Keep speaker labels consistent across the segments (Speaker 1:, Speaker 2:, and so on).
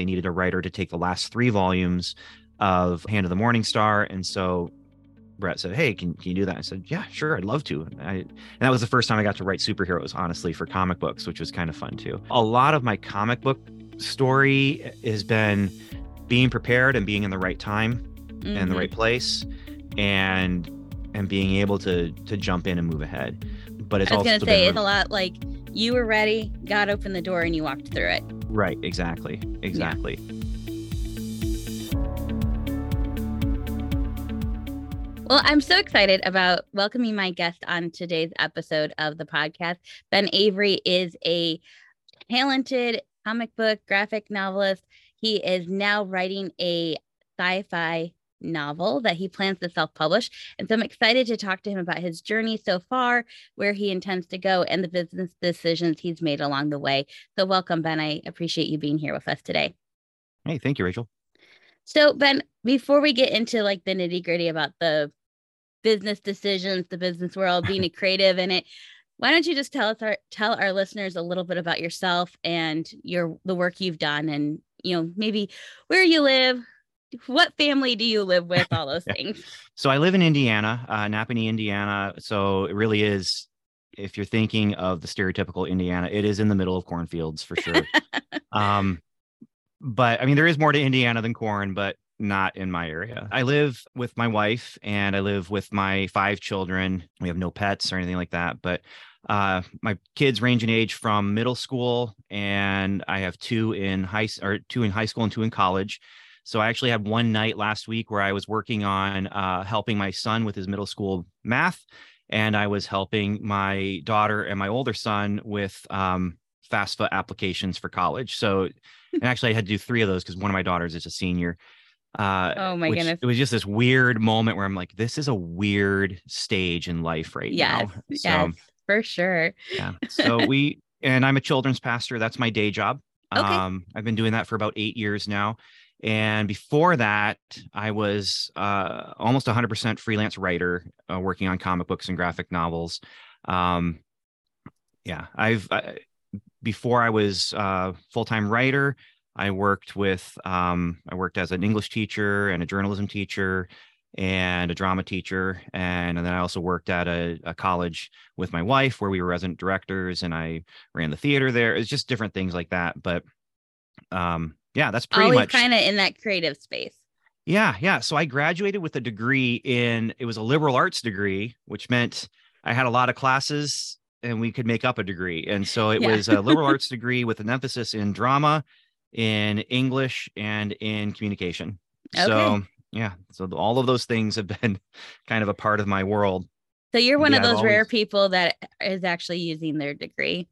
Speaker 1: they needed a writer to take the last three volumes of Hand of the Morning Star. And so Brett said, Hey, can, can you do that? I said, Yeah, sure, I'd love to. I, and that was the first time I got to write superheroes, honestly, for comic books, which was kind of fun too. A lot of my comic book story has been being prepared and being in the right time mm-hmm. and the right place and and being able to to jump in and move ahead. But it's
Speaker 2: I was
Speaker 1: gonna
Speaker 2: say it's a lot like you were ready, God opened the door and you walked through it.
Speaker 1: Right, exactly. Exactly. Yeah.
Speaker 2: Well, I'm so excited about welcoming my guest on today's episode of the podcast. Ben Avery is a talented comic book graphic novelist. He is now writing a sci fi novel that he plans to self publish. And so I'm excited to talk to him about his journey so far, where he intends to go, and the business decisions he's made along the way. So, welcome, Ben. I appreciate you being here with us today.
Speaker 1: Hey, thank you, Rachel.
Speaker 2: So, Ben, before we get into like the nitty gritty about the business decisions, the business world, being a creative in it. Why don't you just tell us our tell our listeners a little bit about yourself and your the work you've done and you know maybe where you live, what family do you live with, all those things.
Speaker 1: so I live in Indiana, uh, Nappanee, Indiana. So it really is if you're thinking of the stereotypical Indiana, it is in the middle of cornfields for sure. um, but I mean, there is more to Indiana than corn, but not in my area. I live with my wife and I live with my five children. We have no pets or anything like that, but uh, my kids range in age from middle school and I have two in high or two in high school and two in college. So I actually had one night last week where I was working on uh, helping my son with his middle school math, and I was helping my daughter and my older son with um, FAFSA applications for college. So, and actually, I had to do three of those because one of my daughters is a senior.
Speaker 2: Uh, oh my goodness!
Speaker 1: It was just this weird moment where I'm like, this is a weird stage in life right
Speaker 2: yes,
Speaker 1: now.
Speaker 2: So, yes, for sure.
Speaker 1: yeah. So we and I'm a children's pastor. That's my day job. Okay. Um, I've been doing that for about eight years now. And before that, I was uh, almost 100% freelance writer, uh, working on comic books and graphic novels. Um, yeah, I've I, before I was uh, full time writer. I worked with um, I worked as an English teacher and a journalism teacher and a drama teacher, and, and then I also worked at a, a, college with my wife where we were resident directors, and I ran the theater there. It's just different things like that, but um, yeah, that's pretty
Speaker 2: Always
Speaker 1: much
Speaker 2: kind of in that creative space.
Speaker 1: Yeah, yeah. So I graduated with a degree in it was a liberal arts degree, which meant I had a lot of classes and we could make up a degree. And so it yeah. was a liberal arts degree with an emphasis in drama, in English, and in communication. Okay. So yeah, so all of those things have been kind of a part of my world.
Speaker 2: So you're one yeah, of those always... rare people that is actually using their degree.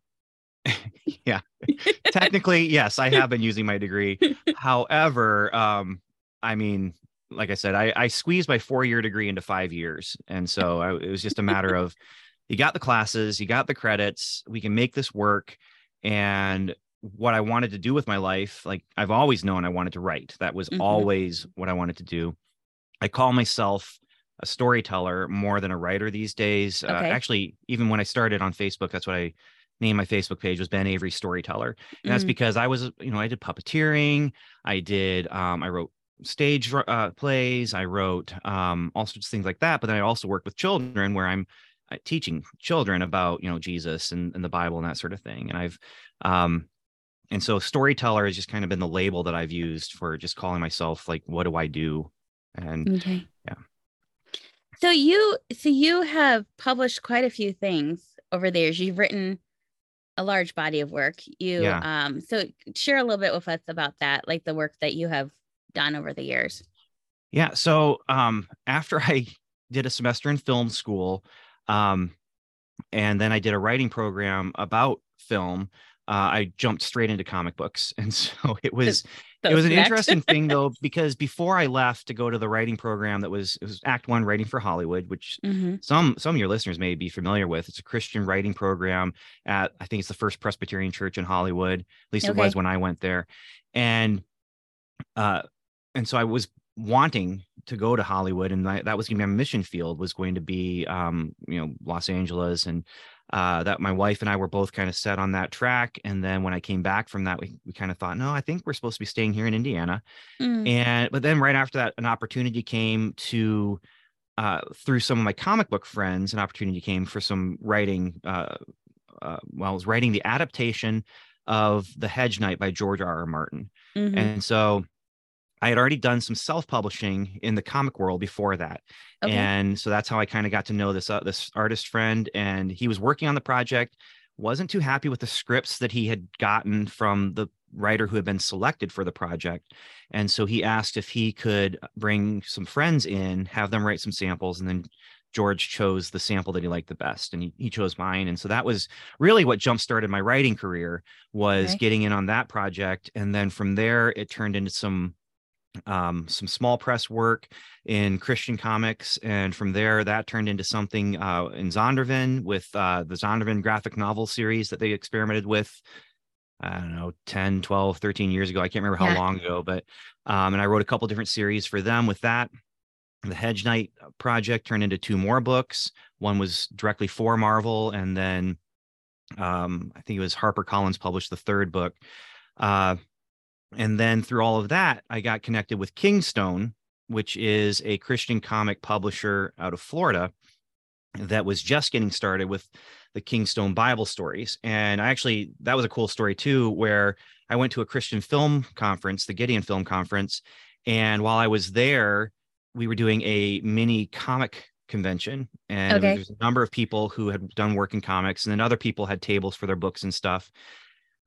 Speaker 1: yeah. Technically, yes, I have been using my degree. However, um, I mean, like I said, I, I squeezed my four year degree into five years. And so I, it was just a matter of you got the classes, you got the credits, we can make this work. And what I wanted to do with my life, like I've always known I wanted to write. That was mm-hmm. always what I wanted to do. I call myself a storyteller more than a writer these days. Uh, okay. Uh, actually, even when I started on Facebook, that's what I name my Facebook page was Ben Avery Storyteller. And that's mm. because I was, you know, I did puppeteering, I did, um, I wrote stage uh, plays, I wrote um, all sorts of things like that. But then I also worked with children where I'm uh, teaching children about, you know, Jesus and, and the Bible and that sort of thing. And I've, um, and so storyteller has just kind of been the label that I've used for just calling myself like, what do I do? And okay. yeah.
Speaker 2: So you, so you have published quite a few things over the years. You've written a large body of work. You yeah. um so share a little bit with us about that, like the work that you have done over the years.
Speaker 1: Yeah. So um after I did a semester in film school, um, and then I did a writing program about film uh, I jumped straight into comic books, and so it was it was an interesting thing though because before I left to go to the writing program that was it was Act One Writing for Hollywood, which mm-hmm. some some of your listeners may be familiar with. It's a Christian writing program at I think it's the First Presbyterian Church in Hollywood. At least okay. it was when I went there, and uh, and so I was wanting to go to Hollywood, and that was going to be my mission field was going to be um, you know Los Angeles and uh, that my wife and I were both kind of set on that track. And then when I came back from that, we, we kind of thought, no, I think we're supposed to be staying here in Indiana. Mm. And but then right after that, an opportunity came to uh, through some of my comic book friends, an opportunity came for some writing. Uh, uh, well, I was writing the adaptation of The Hedge Knight by George R. R. Martin, mm-hmm. and so I had already done some self-publishing in the comic world before that, okay. and so that's how I kind of got to know this uh, this artist friend. And he was working on the project, wasn't too happy with the scripts that he had gotten from the writer who had been selected for the project, and so he asked if he could bring some friends in, have them write some samples, and then George chose the sample that he liked the best, and he, he chose mine. And so that was really what jump started my writing career was okay. getting in on that project, and then from there it turned into some um, some small press work in Christian comics. And from there, that turned into something uh, in Zondervan with uh, the Zondervan graphic novel series that they experimented with. I don't know, 10, 12, 13 years ago. I can't remember how yeah. long ago, but, um, and I wrote a couple different series for them with that. The Hedge Knight project turned into two more books. One was directly for Marvel, and then um, I think it was Harper Collins published the third book. Uh, and then through all of that, I got connected with Kingstone, which is a Christian comic publisher out of Florida that was just getting started with the Kingstone Bible stories. And I actually, that was a cool story too, where I went to a Christian film conference, the Gideon Film Conference. And while I was there, we were doing a mini comic convention. And okay. there's a number of people who had done work in comics, and then other people had tables for their books and stuff.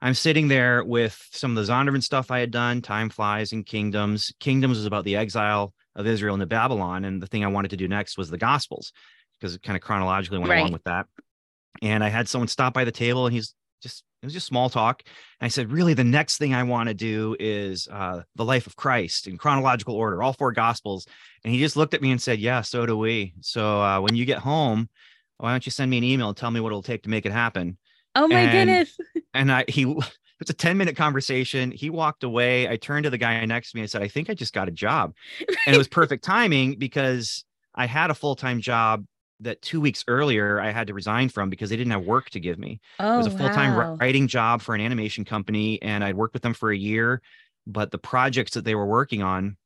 Speaker 1: I'm sitting there with some of the Zondervan stuff I had done, Time Flies and Kingdoms. Kingdoms was about the exile of Israel into Babylon. And the thing I wanted to do next was the Gospels because it kind of chronologically went right. along with that. And I had someone stop by the table and he's just, it was just small talk. And I said, really, the next thing I want to do is uh, the life of Christ in chronological order, all four Gospels. And he just looked at me and said, yeah, so do we. So uh, when you get home, why don't you send me an email and tell me what it'll take to make it happen?
Speaker 2: Oh my
Speaker 1: and,
Speaker 2: goodness.
Speaker 1: And I he it's a 10 minute conversation. He walked away. I turned to the guy next to me and said, I think I just got a job. and it was perfect timing because I had a full-time job that two weeks earlier I had to resign from because they didn't have work to give me. Oh, it was a oh, full-time wow. writing job for an animation company and I'd worked with them for a year, but the projects that they were working on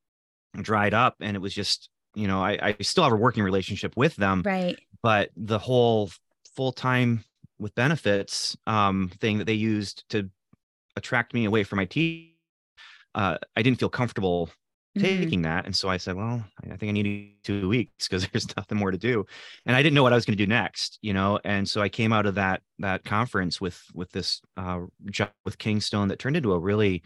Speaker 1: dried up and it was just, you know, I, I still have a working relationship with them.
Speaker 2: Right.
Speaker 1: But the whole full-time with benefits um, thing that they used to attract me away from my team, uh, I didn't feel comfortable mm-hmm. taking that. And so I said, well, I think I need two weeks because there's nothing more to do. And I didn't know what I was going to do next, you know? And so I came out of that, that conference with, with this uh, job with Kingstone that turned into a really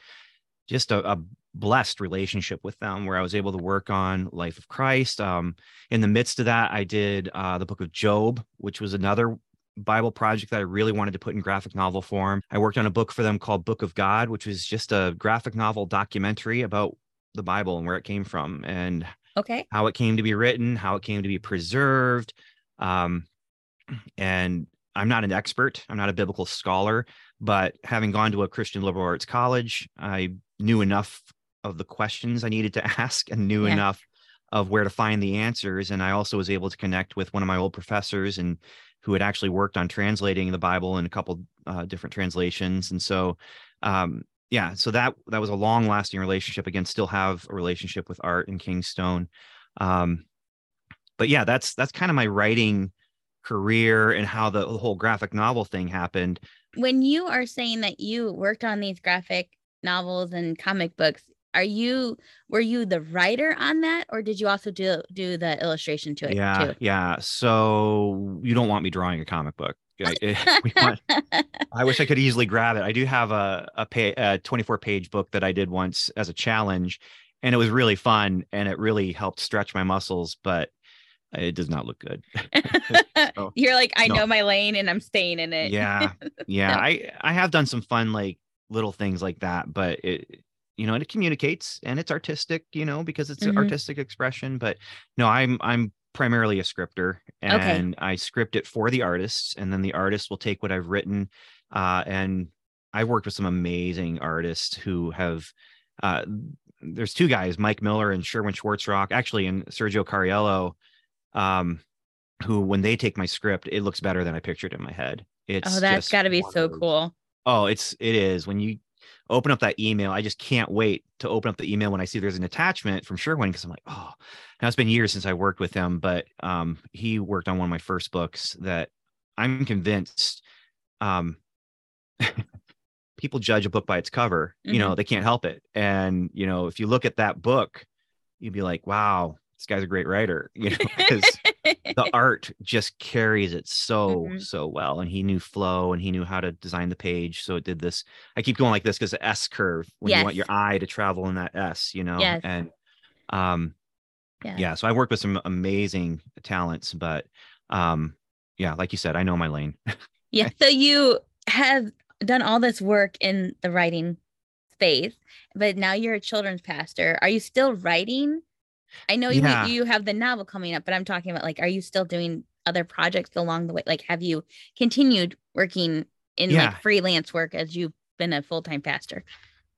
Speaker 1: just a, a, blessed relationship with them where I was able to work on Life of Christ. Um, in the midst of that, I did uh, the book of Job, which was another Bible project that I really wanted to put in graphic novel form. I worked on a book for them called Book of God, which was just a graphic novel documentary about the Bible and where it came from and
Speaker 2: okay
Speaker 1: how it came to be written, how it came to be preserved. Um, and I'm not an expert, I'm not a biblical scholar, but having gone to a Christian liberal arts college, I knew enough of the questions I needed to ask and knew yeah. enough of where to find the answers. And I also was able to connect with one of my old professors and who had actually worked on translating the Bible in a couple uh, different translations. And so, um, yeah, so that that was a long lasting relationship. Again, still have a relationship with Art and Kingstone. Um, but yeah, that's that's kind of my writing career and how the, the whole graphic novel thing happened.
Speaker 2: When you are saying that you worked on these graphic novels and comic books, are you were you the writer on that or did you also do do the illustration to it
Speaker 1: yeah
Speaker 2: too?
Speaker 1: yeah so you don't want me drawing a comic book. Eh, want, i wish i could easily grab it. I do have a a, pay, a 24 page book that i did once as a challenge and it was really fun and it really helped stretch my muscles but it does not look good.
Speaker 2: So, you're like i no. know my lane and i'm staying in it.
Speaker 1: Yeah yeah i i have done some fun like little things like that but it you know, and it communicates and it's artistic, you know, because it's mm-hmm. artistic expression. But no, I'm I'm primarily a scripter and okay. I script it for the artists, and then the artist will take what I've written. Uh, and I've worked with some amazing artists who have uh, there's two guys, Mike Miller and Sherwin schwartzrock actually, and Sergio Cariello. Um, who when they take my script, it looks better than I pictured in my head. It's
Speaker 2: oh, that's got to be so cool.
Speaker 1: Oh, it's it is when you open up that email. I just can't wait to open up the email when I see there's an attachment from Sherwin because I'm like, oh, now it's been years since I worked with him, but um, he worked on one of my first books that I'm convinced um, people judge a book by its cover. You know, they can't help it, and you know, if you look at that book, you'd be like, wow, this guy's a great writer. You know, because the art just carries it so
Speaker 2: Mhm.
Speaker 1: so well and he knew flow and he knew how to design the page so it did this i keep going like this because the s curve when you want your eye to travel in that s you know
Speaker 2: Yes.
Speaker 1: and um
Speaker 2: yeah.
Speaker 1: yeah so i worked with some amazing talents but um yeah like you said i know my lane
Speaker 2: Yeah. So you have done all this work in the writing space, but now you're a children's pastor. Are you still writing? I know you
Speaker 1: Yeah.
Speaker 2: you have the novel coming up, but I'm talking about like, are you still doing other projects along the way? Like, have you continued working in
Speaker 1: Yeah.
Speaker 2: like freelance work as you've been a full time pastor?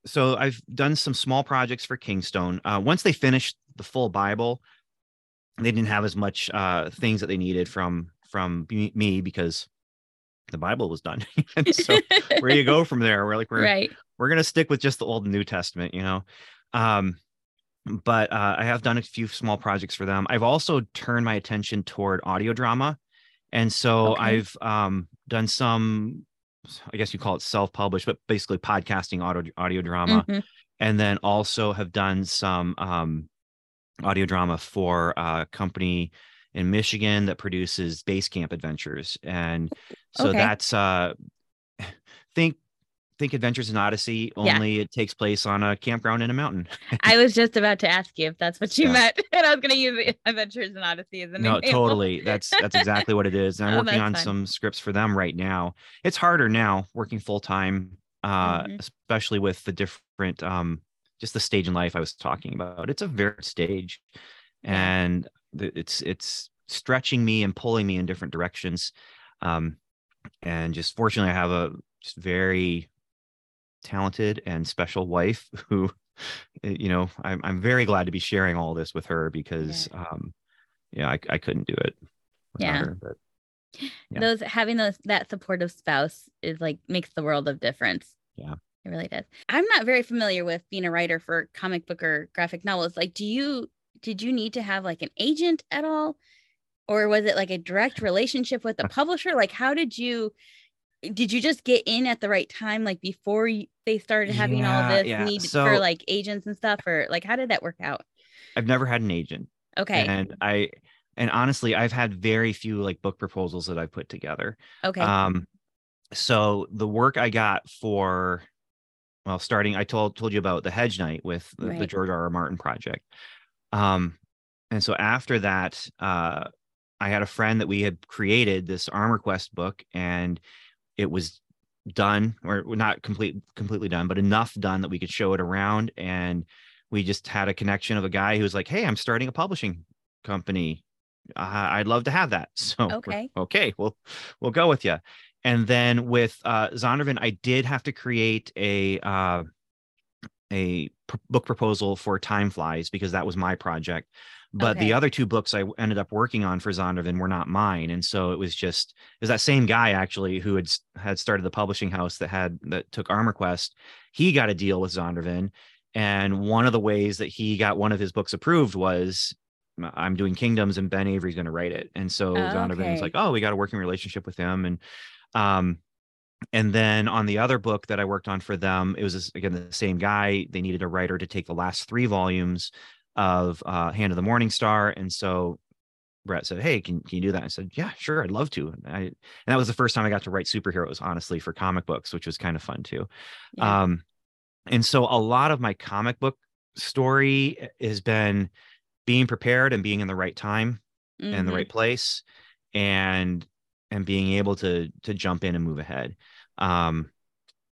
Speaker 1: so i've done some small projects for kingstone uh, once they finished the full bible they didn't have as much uh, things that they needed from from me because the bible was done so where do you go from there we're like we're
Speaker 2: right.
Speaker 1: we're gonna stick with just the old and new testament you know um but uh, i have done a few small projects for them i've also turned my attention toward audio drama and so
Speaker 2: Okay.
Speaker 1: i've um done some i guess you call it self-published but basically podcasting audio audio drama
Speaker 2: Mhm.
Speaker 1: and then also have done some um, audio drama for a company in Michigan that produces base camp adventures, and so
Speaker 2: Okay.
Speaker 1: that's uh, think think Adventures in Odyssey.
Speaker 2: Yeah.
Speaker 1: Only it takes place on a campground in a mountain.
Speaker 2: I was just about to ask you if that's what you
Speaker 1: Yeah.
Speaker 2: meant, and I was going to use Adventures in Odyssey as an
Speaker 1: no,
Speaker 2: example.
Speaker 1: totally. That's that's exactly what it is. And I'm
Speaker 2: Oh,
Speaker 1: working on
Speaker 2: fun.
Speaker 1: some scripts for them right now. It's harder now working full time, uh,
Speaker 2: Mhm.
Speaker 1: especially with the different, um, just the stage in life I was talking about. It's a very stage, and it's it's stretching me and pulling me in different directions. Um, and just fortunately, I have a just very talented and special wife who uh, you know i'm, I'm very glad to be sharing all this with her because um yeah I, I couldn't do it
Speaker 2: Yeah.
Speaker 1: her but Yeah.
Speaker 2: those having those that supportive spouse is like makes the world of difference
Speaker 1: Yeah.
Speaker 2: it really does i'm not very familiar with being a writer for comic book or graphic novels like do you did you need to have like an agent at all or was it like a direct relationship with a publisher like how did you did you just get in at the right time like before you, they started having all this
Speaker 1: yeah.
Speaker 2: need
Speaker 1: So-
Speaker 2: for like agents and stuff or like how did that work out?
Speaker 1: I've never had an agent
Speaker 2: okay.
Speaker 1: and i and honestly i've had very few like book proposals that i've put together.
Speaker 2: Okay.
Speaker 1: Um so the work i got for well starting i told told you about the hedge knight with the, the george r r. Martin project. Um and so after that uh i had a friend that we had created this armor quest book and it was done or not complete completely done but enough done that we could show it around. And we just had a connection of a guy who was like hey i'm starting a publishing company. Uh, i'd love to have that. So
Speaker 2: Okay.
Speaker 1: okay we'll we'll go with you and then with uh zondervan i did have to create a uh a pr- book proposal for time flies because that was my project but
Speaker 2: Okay.
Speaker 1: the other two books i ended up working on for zondervan were not mine and so it was just it was that same guy actually who had had started the publishing house that had that took armor quest he got a deal with zondervan and one of the ways that he got one of his books approved was I'm doing Kingdoms and Ben Avery's going to write it. And so
Speaker 2: Oh,
Speaker 1: Zondervan was like, oh, we got a working relationship with him. And um, and then on the other book that I worked on for them, it was this, again the same guy. They needed a writer to take the last three volumes of uh, Hand of the Morning Star, and so Brett said, "Hey, can can you do that?" I said, "Yeah, sure, I'd love to." And I and that was the first time I got to write superheroes, honestly, for comic books, which was kind of fun too.
Speaker 2: Yeah.
Speaker 1: Um, and so a lot of my comic book story has been being prepared and being in the right time and the
Speaker 2: Mhm.
Speaker 1: right place and and being able to to jump in and move ahead um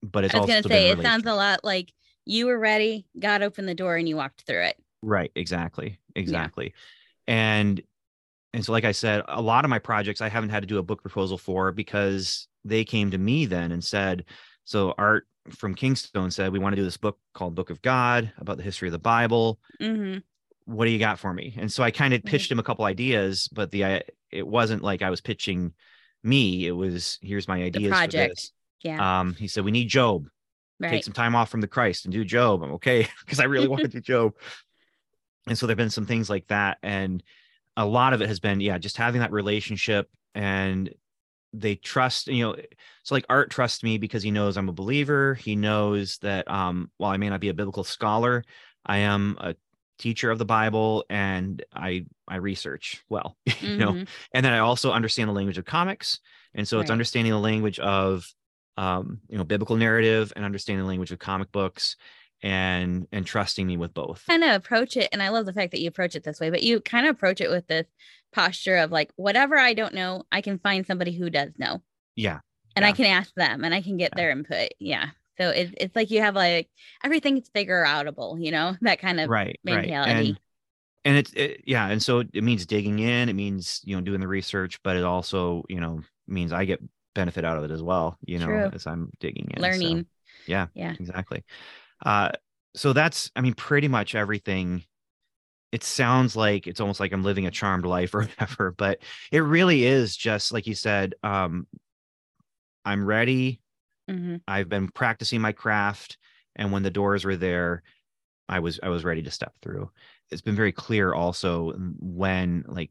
Speaker 1: but it's
Speaker 2: I was
Speaker 1: also
Speaker 2: gonna say it sounds a lot like you were ready, God opened the door, and you walked through it.
Speaker 1: Right exactly exactly and and so like i said a lot of my projects i haven't had to do a book proposal for because they came to me then and said so art from kingstone said we want to do this book called book of god about the history of the bible
Speaker 2: hmm
Speaker 1: what do you got for me? And so I kind of
Speaker 2: Right.
Speaker 1: pitched him a couple ideas, but the I it wasn't like I was pitching me. It was here's my
Speaker 2: The
Speaker 1: ideas. for
Speaker 2: project. Yeah.
Speaker 1: Um, he said we need Job. Take some time off from the Christ and do Job. I'm okay because I really want to do Job. And so there've been some things like that, and a lot of it has been yeah, just having that relationship and they trust you know so like art trusts me because he knows i'm a believer. He knows that um while i may not be a biblical scholar i am a teacher of the bible and i i research well you know
Speaker 2: Mhm.
Speaker 1: and then i also understand the language of comics. And so it's understanding the language of um you know biblical narrative and understanding the language of comic books and and trusting me with both.
Speaker 2: Kind of approach it and i love the fact that you approach it this way but you kind of approach it with this posture of like whatever i don't know i can find somebody who does know.
Speaker 1: Yeah.
Speaker 2: And i can ask them and i can get
Speaker 1: Yeah.
Speaker 2: their input. Yeah. So it's, it's like you have like everything's figure outable you know? That kind of
Speaker 1: right right. and and it's it, yeah and so it means digging in it means you know doing the research but it also you know means i get benefit out of it as well you know
Speaker 2: True.
Speaker 1: as i'm digging in so,
Speaker 2: learning.
Speaker 1: Yeah
Speaker 2: Yeah.
Speaker 1: exactly uh so that's i mean pretty much everything it sounds like it's almost like i'm living a charmed life or whatever but it really is just like you said um i'm ready
Speaker 2: hmm
Speaker 1: I've been practicing my craft, and when the doors were there, I was I was ready to step through. It's been very clear also when like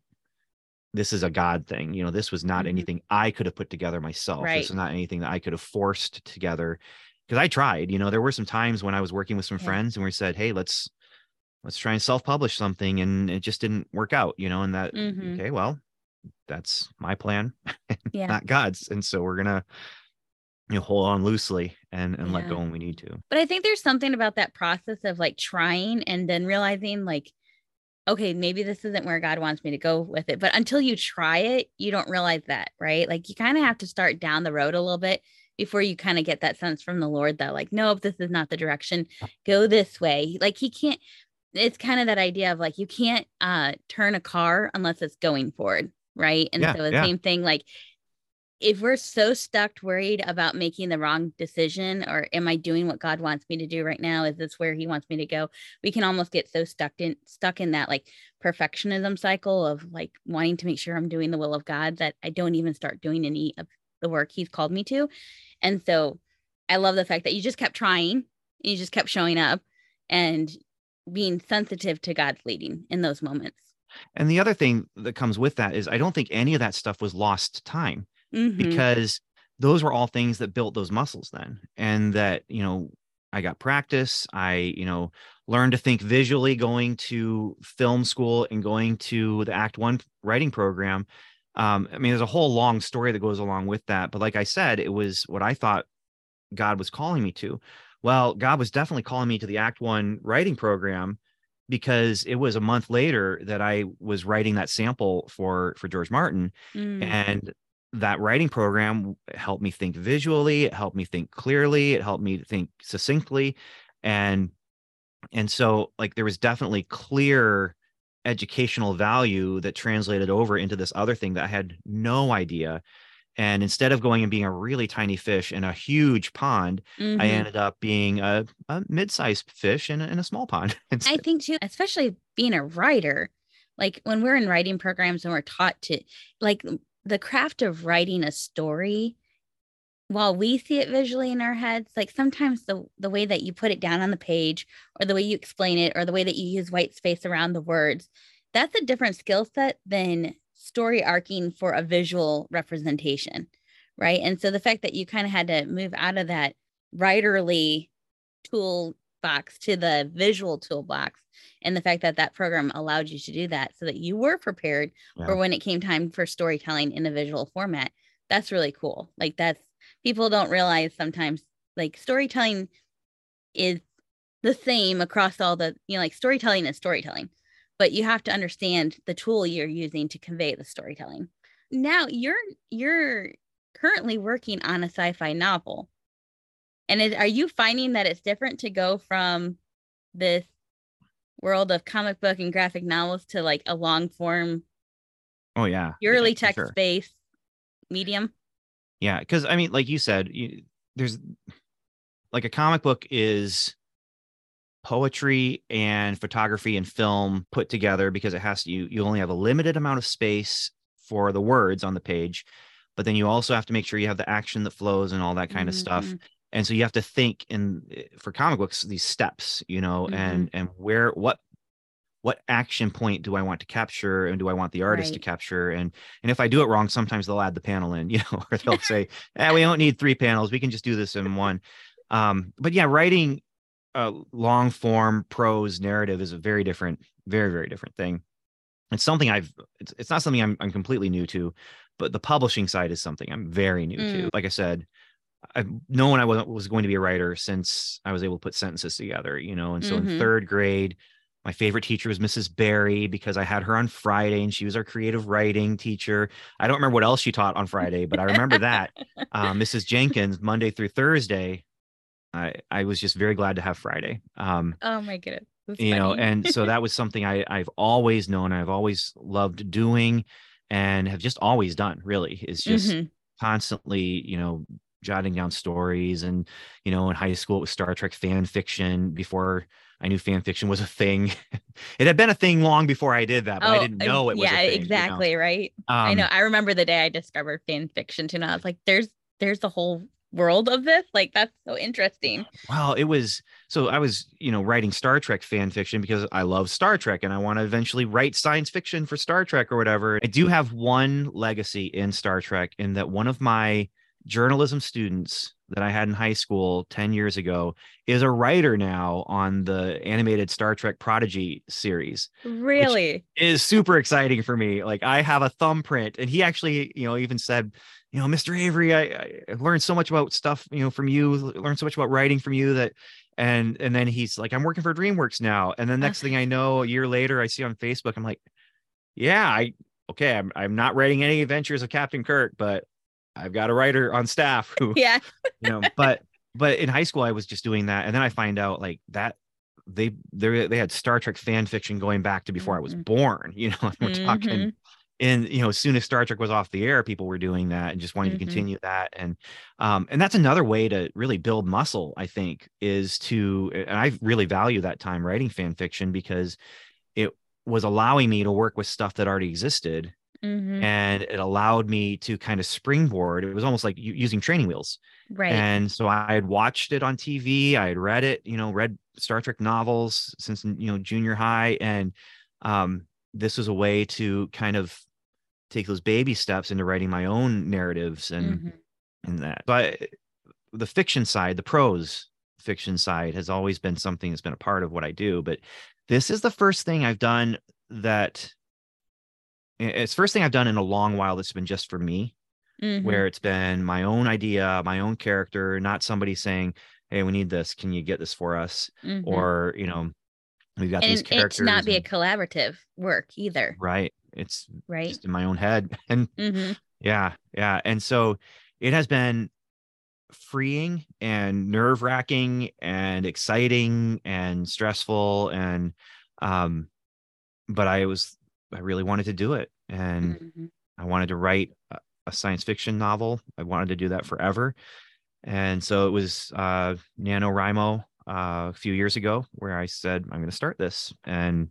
Speaker 1: this is a God thing. You know, this was not
Speaker 2: Mhm.
Speaker 1: anything I could have put together myself.
Speaker 2: Right.
Speaker 1: This is not anything that I could have forced together. Because I tried, you know, there were some times when I was working with some
Speaker 2: Yeah.
Speaker 1: friends and we said, "Hey, let's let's try and self-publish something," and it just didn't work out. You know, and that
Speaker 2: Mhm.
Speaker 1: okay, well, that's my plan,
Speaker 2: Yeah.
Speaker 1: not God's, and so we're gonna you know hold on loosely and and let go when we need to.
Speaker 2: But I think there's something about that process of like trying and then realizing like, okay, maybe this isn't where God wants me to go with it. But until you try it, you don't realize that, right? Like you kind of have to start down the road a little bit before you kind of get that sense from the Lord that like, nope, this is not the direction. Go this way. Like he can't. It's kind of that idea of like you can't uh turn a car unless it's going forward, right? And
Speaker 1: Yeah,
Speaker 2: so the
Speaker 1: yeah.
Speaker 2: same thing, like if we're so stuck worried about making the wrong decision or am i doing what god wants me to do right now is this where he wants me to go we can almost get so stuck in stuck in that like perfectionism cycle of like wanting to make sure i'm doing the will of god that i don't even start doing any of the work he's called me to and so i love the fact that you just kept trying and you just kept showing up and being sensitive to god's leading in those moments
Speaker 1: And the other thing that comes with that is I don't think any of that stuff was lost time
Speaker 2: Mhm.
Speaker 1: because those were all things that built those muscles then. And that, you know, I got practice. I, you know, learned to think visually going to film school and going to the Act One writing program. Um, I mean, there's a whole long story that goes along with that. But like I said, it was what I thought God was calling me to. Well, God was definitely calling me to the Act One writing program because it was a month later that I was writing that sample for for George Martin
Speaker 2: Mm.
Speaker 1: and that writing program helped me think visually it helped me think clearly it helped me think succinctly and and so like there was definitely clear educational value that translated over into this other thing that i had no idea and instead of going and being a really tiny fish in a huge pond i
Speaker 2: Mhm.
Speaker 1: ended up being a, a mid-sized fish in a, in a small pond
Speaker 2: I think too, especially being a writer, like when we're in writing programs and we're taught to like the craft of writing a story while we see it visually in our heads, like sometimes the the way that you put it down on the page or the way you explain it or the way that you use white space around the words, that's a different skill set than story arcing for a visual representation. Right. And so the fact that you kind of had to move out of that writerly toolbox to the visual toolbox and the fact that that program allowed you to do that so that you were prepared for when it came time for storytelling in a visual format that's really cool like that's people don't realize sometimes like storytelling is the same across all the you know like storytelling is storytelling but you have to understand the tool you're using to convey the storytelling now you're you're currently working on a sci-fi novel and is, are you finding that it's different to go from this world of comic book and graphic novels to like a long form,
Speaker 1: oh yeah
Speaker 2: purely
Speaker 1: yeah,
Speaker 2: text
Speaker 1: sure.
Speaker 2: based medium?
Speaker 1: Yeah, because I mean, like you said, you, there's like a comic book is poetry and photography and film put together because it has to you you only have a limited amount of space for the words on the page, but then you also have to make sure you have the action that flows and all that kind of stuff. And so you have to think in eh, for comic books these steps, you know, and and where what what action point do I want to capture and do I want the artist to capture and and if I do it wrong, sometimes they'll add the panel in, you know, or they'll say, "Eh, we don't need three panels. We can just do this in one." Um, but yeah, writing a long form prose narrative is a very different, very very different thing. It's something I've. It's, it's not something I'm I'm completely new to, but the publishing side is something I'm very new
Speaker 2: Mm.
Speaker 1: to. Like I said, I've known I was was going to be a writer since I was able to put sentences together, you know. And so
Speaker 2: Mhm.
Speaker 1: in third grade, my favorite teacher was Mrs. Barry because I had her on Friday and she was our creative writing teacher. I don't remember what else she taught on Friday, but I remember that. Uh, Mrs. Jenkins, Monday through Thursday, I I was just very glad to have Friday. Um,
Speaker 2: Oh my goodness. That's
Speaker 1: you know and so that was something i i've always known i've always loved doing and have just always done really is just
Speaker 2: Mhm.
Speaker 1: constantly you know jotting down stories and you know in high school it was star trek fan fiction before i knew fan fiction was a thing it had been a thing long before i did that but i
Speaker 2: Oh,
Speaker 1: didn't
Speaker 2: uh,
Speaker 1: know it was
Speaker 2: yeah,
Speaker 1: a thing, you know?
Speaker 2: exactly, right? I know.
Speaker 1: Um,
Speaker 2: I remember the day I discovered fan fiction too. And I was like, there's there's the whole world of this. Like that's so interesting.
Speaker 1: Well, it was so I was, you know, writing Star Trek fan fiction because I love Star Trek and I want to eventually write science fiction for Star Trek or whatever. I do have one legacy in Star Trek in that one of my journalism students that I had in high school 10 years ago is a writer now on the animated Star Trek Prodigy series
Speaker 2: Really?
Speaker 1: Is super exciting for me. Like I have a thumbprint, and he actually, you know, even said, you know, Mr. Avery, I, I learned so much about stuff, you know, from you, learned so much about writing from you that, and and then he's like, I'm working for DreamWorks now, and the next thing I know, a year later, I see on Facebook, I'm like, yeah, I okay, I'm I'm not writing any adventures of Captain Kirk, but I've got a writer on staff who
Speaker 2: yeah.
Speaker 1: you know but but in high school i was just doing that and then i find out like that they they they had star trek fan fiction going back to before i was
Speaker 2: Mhm.
Speaker 1: born you know we're talking
Speaker 2: Mhm.
Speaker 1: and you know as soon as star trek was off the air people were doing that and just wanting
Speaker 2: Mhm.
Speaker 1: to continue that and um and that's another way to really build muscle i think is to and i really value that time writing fan fiction because it was allowing me to work with stuff that already existed
Speaker 2: Mhm.
Speaker 1: and it allowed me to kind of springboard it was almost like using training wheels
Speaker 2: Right.
Speaker 1: and so I had watched it on TV. I had read it, you know, read Star Trek novels since you know junior high, and um, this was a way to kind of take those baby steps into writing my own narratives and
Speaker 2: Mhm.
Speaker 1: and that. But the fiction side, the prose fiction side, has always been something that's been a part of what I do. But this is the first thing I've done that. It's the first thing I've done in a long while that's been just for me
Speaker 2: Mhm.
Speaker 1: where it's been my own idea, my own character, not somebody saying, "Hey, we need this. Can you get this for us?"
Speaker 2: Mhm.
Speaker 1: Or you know, we've got these
Speaker 2: and it
Speaker 1: characters.
Speaker 2: to not be a collaborative work either,
Speaker 1: right. It's
Speaker 2: right?
Speaker 1: just in my own head, and
Speaker 2: hmm
Speaker 1: yeah, yeah, and so it has been freeing and nerve wracking and exciting and stressful and um but i was i really wanted to do it and
Speaker 2: hmm
Speaker 1: I wanted to write a, a science fiction novel. I wanted to do that forever. And so it was uh, NaNoWriMo uh, a few years ago where I said, I'm going to start this. And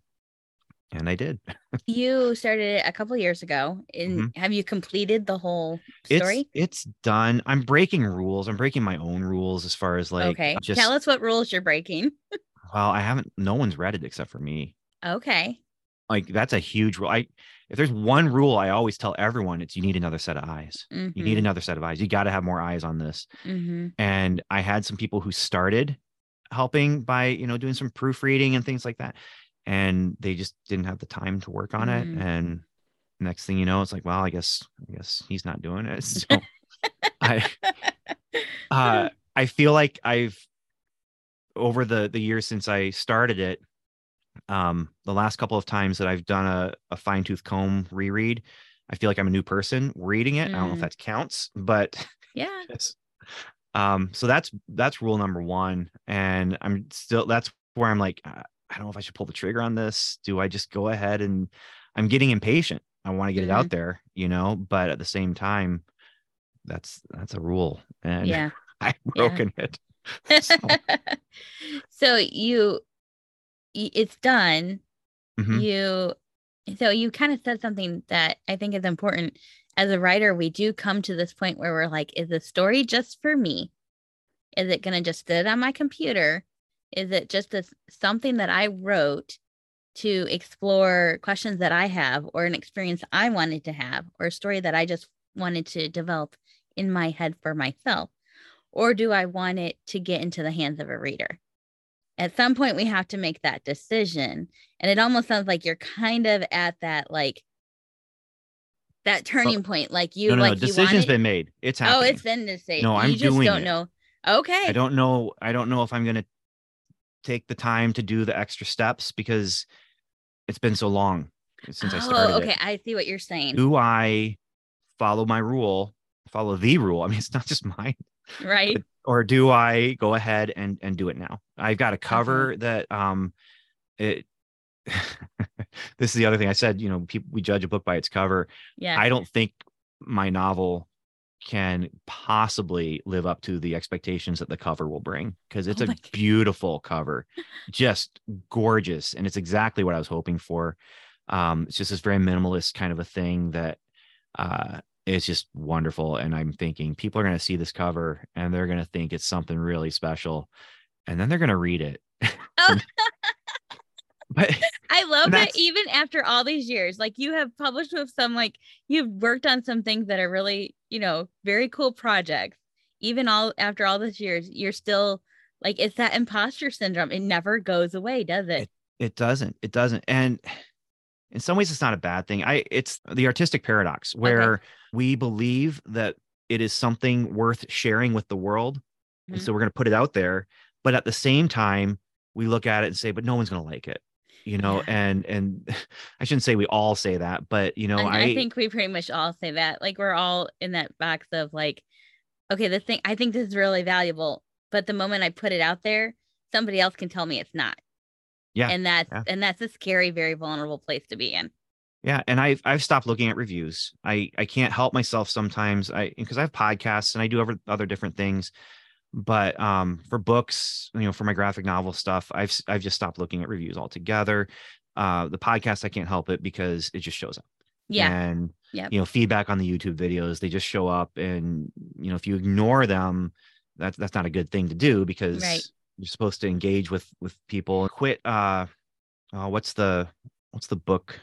Speaker 1: and I did.
Speaker 2: You started it a couple years ago. And have you completed the whole story?
Speaker 1: It's it's done. I'm breaking rules. I'm breaking my own rules as far as like
Speaker 2: okay.
Speaker 1: just
Speaker 2: Tell us what rules you're breaking.
Speaker 1: well, I haven't no one's read it except for me.
Speaker 2: Okay.
Speaker 1: Like that's a huge rule. I if there's one rule I always tell everyone, it's you need another set of eyes. You need another set of eyes. You got to have more eyes on this.
Speaker 2: hmm
Speaker 1: and I had some people who started helping by you know doing some proofreading and things like that, and they just didn't have the time to work on
Speaker 2: Mm.
Speaker 1: it. And next thing you know, it's like, well, I guess I guess he's not doing it. So I uh, I feel like I've over the the years since I started it, um, the last couple of times that I've done a, a fine tooth comb reread, I feel like I'm a new person reading it. I don't know if
Speaker 2: Mm.
Speaker 1: that counts, but
Speaker 2: yeah.
Speaker 1: Um, so that's that's rule number one. And I'm still that's where I'm like, uh, I don't know if I should pull the trigger on this. Do I just go ahead and I'm getting impatient. I want to get it out there, you know, but at the same time, that's that's a rule. And
Speaker 2: Yeah.
Speaker 1: I've
Speaker 2: Yeah.
Speaker 1: broken it.
Speaker 2: so you y- it's done
Speaker 1: Mhm.
Speaker 2: you so you kind of said something that I think is important. As a writer, we do come to this point where we're like, is the story just for me? Is it going to just sit on my computer? Is it just a, something that I wrote to explore questions that I have, or an experience I wanted to have, or a story that I just wanted to develop in my head for myself? Or do I want it to get into the hands of a reader? At some point, we have to make that decision. And it almost sounds like you're kind of at that, like, that turning point. Like you,
Speaker 1: no, no,
Speaker 2: like
Speaker 1: no. decision's been made. It's oh, happening.
Speaker 2: Oh, it's been decided.
Speaker 1: No, I'm
Speaker 2: you just
Speaker 1: doing
Speaker 2: don't
Speaker 1: it.
Speaker 2: know. Okay.
Speaker 1: I don't know. I don't know if I'm gonna take the time to do the extra steps because it's been so long since I started.
Speaker 2: Oh, okay.
Speaker 1: It.
Speaker 2: I see what you're saying.
Speaker 1: Do I follow my rule? Follow the rule? I mean, it's not just mine,
Speaker 2: right?
Speaker 1: Or do I go ahead and and do it now? I've got a cover okay. that um, it. this is the other thing I said. You know, people we judge a book by its cover.
Speaker 2: Yeah.
Speaker 1: I don't think my novel can possibly live up to the expectations that the cover will bring because it's oh a God. beautiful cover just gorgeous and it's exactly what i was hoping for um it's just this very minimalist kind of a thing that uh is just wonderful and i'm thinking people are going to see this cover and they're going to think it's something really special and then they're going to read it oh.
Speaker 2: but I love that even after all these years, like you have published with some, like you've worked on some things that are really, you know, very cool projects. Even all after all these years, you're still like it's that imposter syndrome. It never goes away, does it?
Speaker 1: It, it doesn't. It doesn't. And in some ways, it's not a bad thing. I it's the artistic paradox where okay. we believe that it is something worth sharing with the world, mm-hmm. and so we're going to put it out there. But at the same time, we look at it and say, "But no one's going to like it." you know yeah. and and i shouldn't say we all say that but you know
Speaker 2: I, I think we pretty much all say that like we're all in that box of like okay the thing i think this is really valuable but the moment i put it out there somebody else can tell me it's not
Speaker 1: yeah
Speaker 2: and that's
Speaker 1: yeah.
Speaker 2: and that's a scary very vulnerable place to be in.
Speaker 1: Yeah and i've i've stopped looking at reviews. I i can't help myself sometimes. I because i have podcasts and i do other other different things. But um, for books you know for my graphic novel stuff i've i've just stopped looking at reviews altogether. Uh, the podcast i can't help it because it just shows up.
Speaker 2: Yeah.
Speaker 1: And yeah you know feedback on the youtube videos they just show up and you know if you ignore them that's that's not a good thing to do because
Speaker 2: right.
Speaker 1: You're supposed to engage with with people quit uh, uh what's the what's the book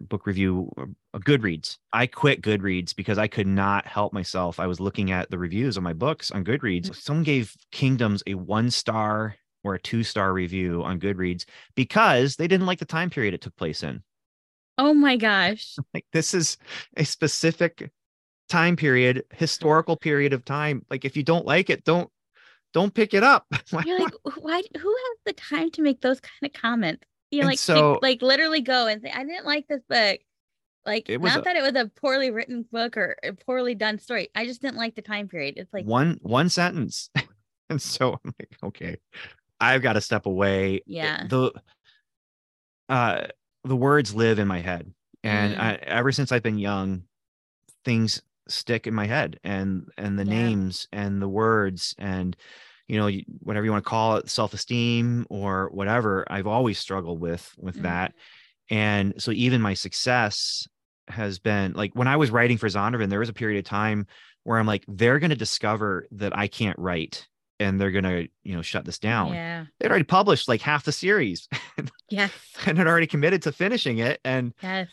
Speaker 1: book review uh, Goodreads. I quit Goodreads because I could not help myself. I was looking at the reviews of my books on Goodreads. Mm. Someone gave Kingdoms a one star or a two star review on Goodreads because they didn't like the time period it took place in.
Speaker 2: Oh my gosh.
Speaker 1: Like this is a specific time period, historical period of time. Like if you don't like it, don't don't pick it up.
Speaker 2: You're like, why who has the time to make those kind of comments? you know, like so, like literally go and say, I didn't like this book. Like not a, that it was a poorly written book or a poorly done story. I just didn't like the time period. It's like
Speaker 1: one one sentence. and so I'm like, okay, I've got to step away.
Speaker 2: Yeah.
Speaker 1: The uh the words live in my head. And mm. I, ever since I've been young, things stick in my head and and the yeah. names and the words and you know whatever you want to call it self-esteem or whatever i've always struggled with with mm-hmm. that. And so even my success has been like when i was writing for zondervan there was a period of time where i'm like they're going to discover that i can't write and they're going to you know shut this down.
Speaker 2: Yeah.
Speaker 1: They'd already published like half the series
Speaker 2: yes.
Speaker 1: and had already committed to finishing it and
Speaker 2: yes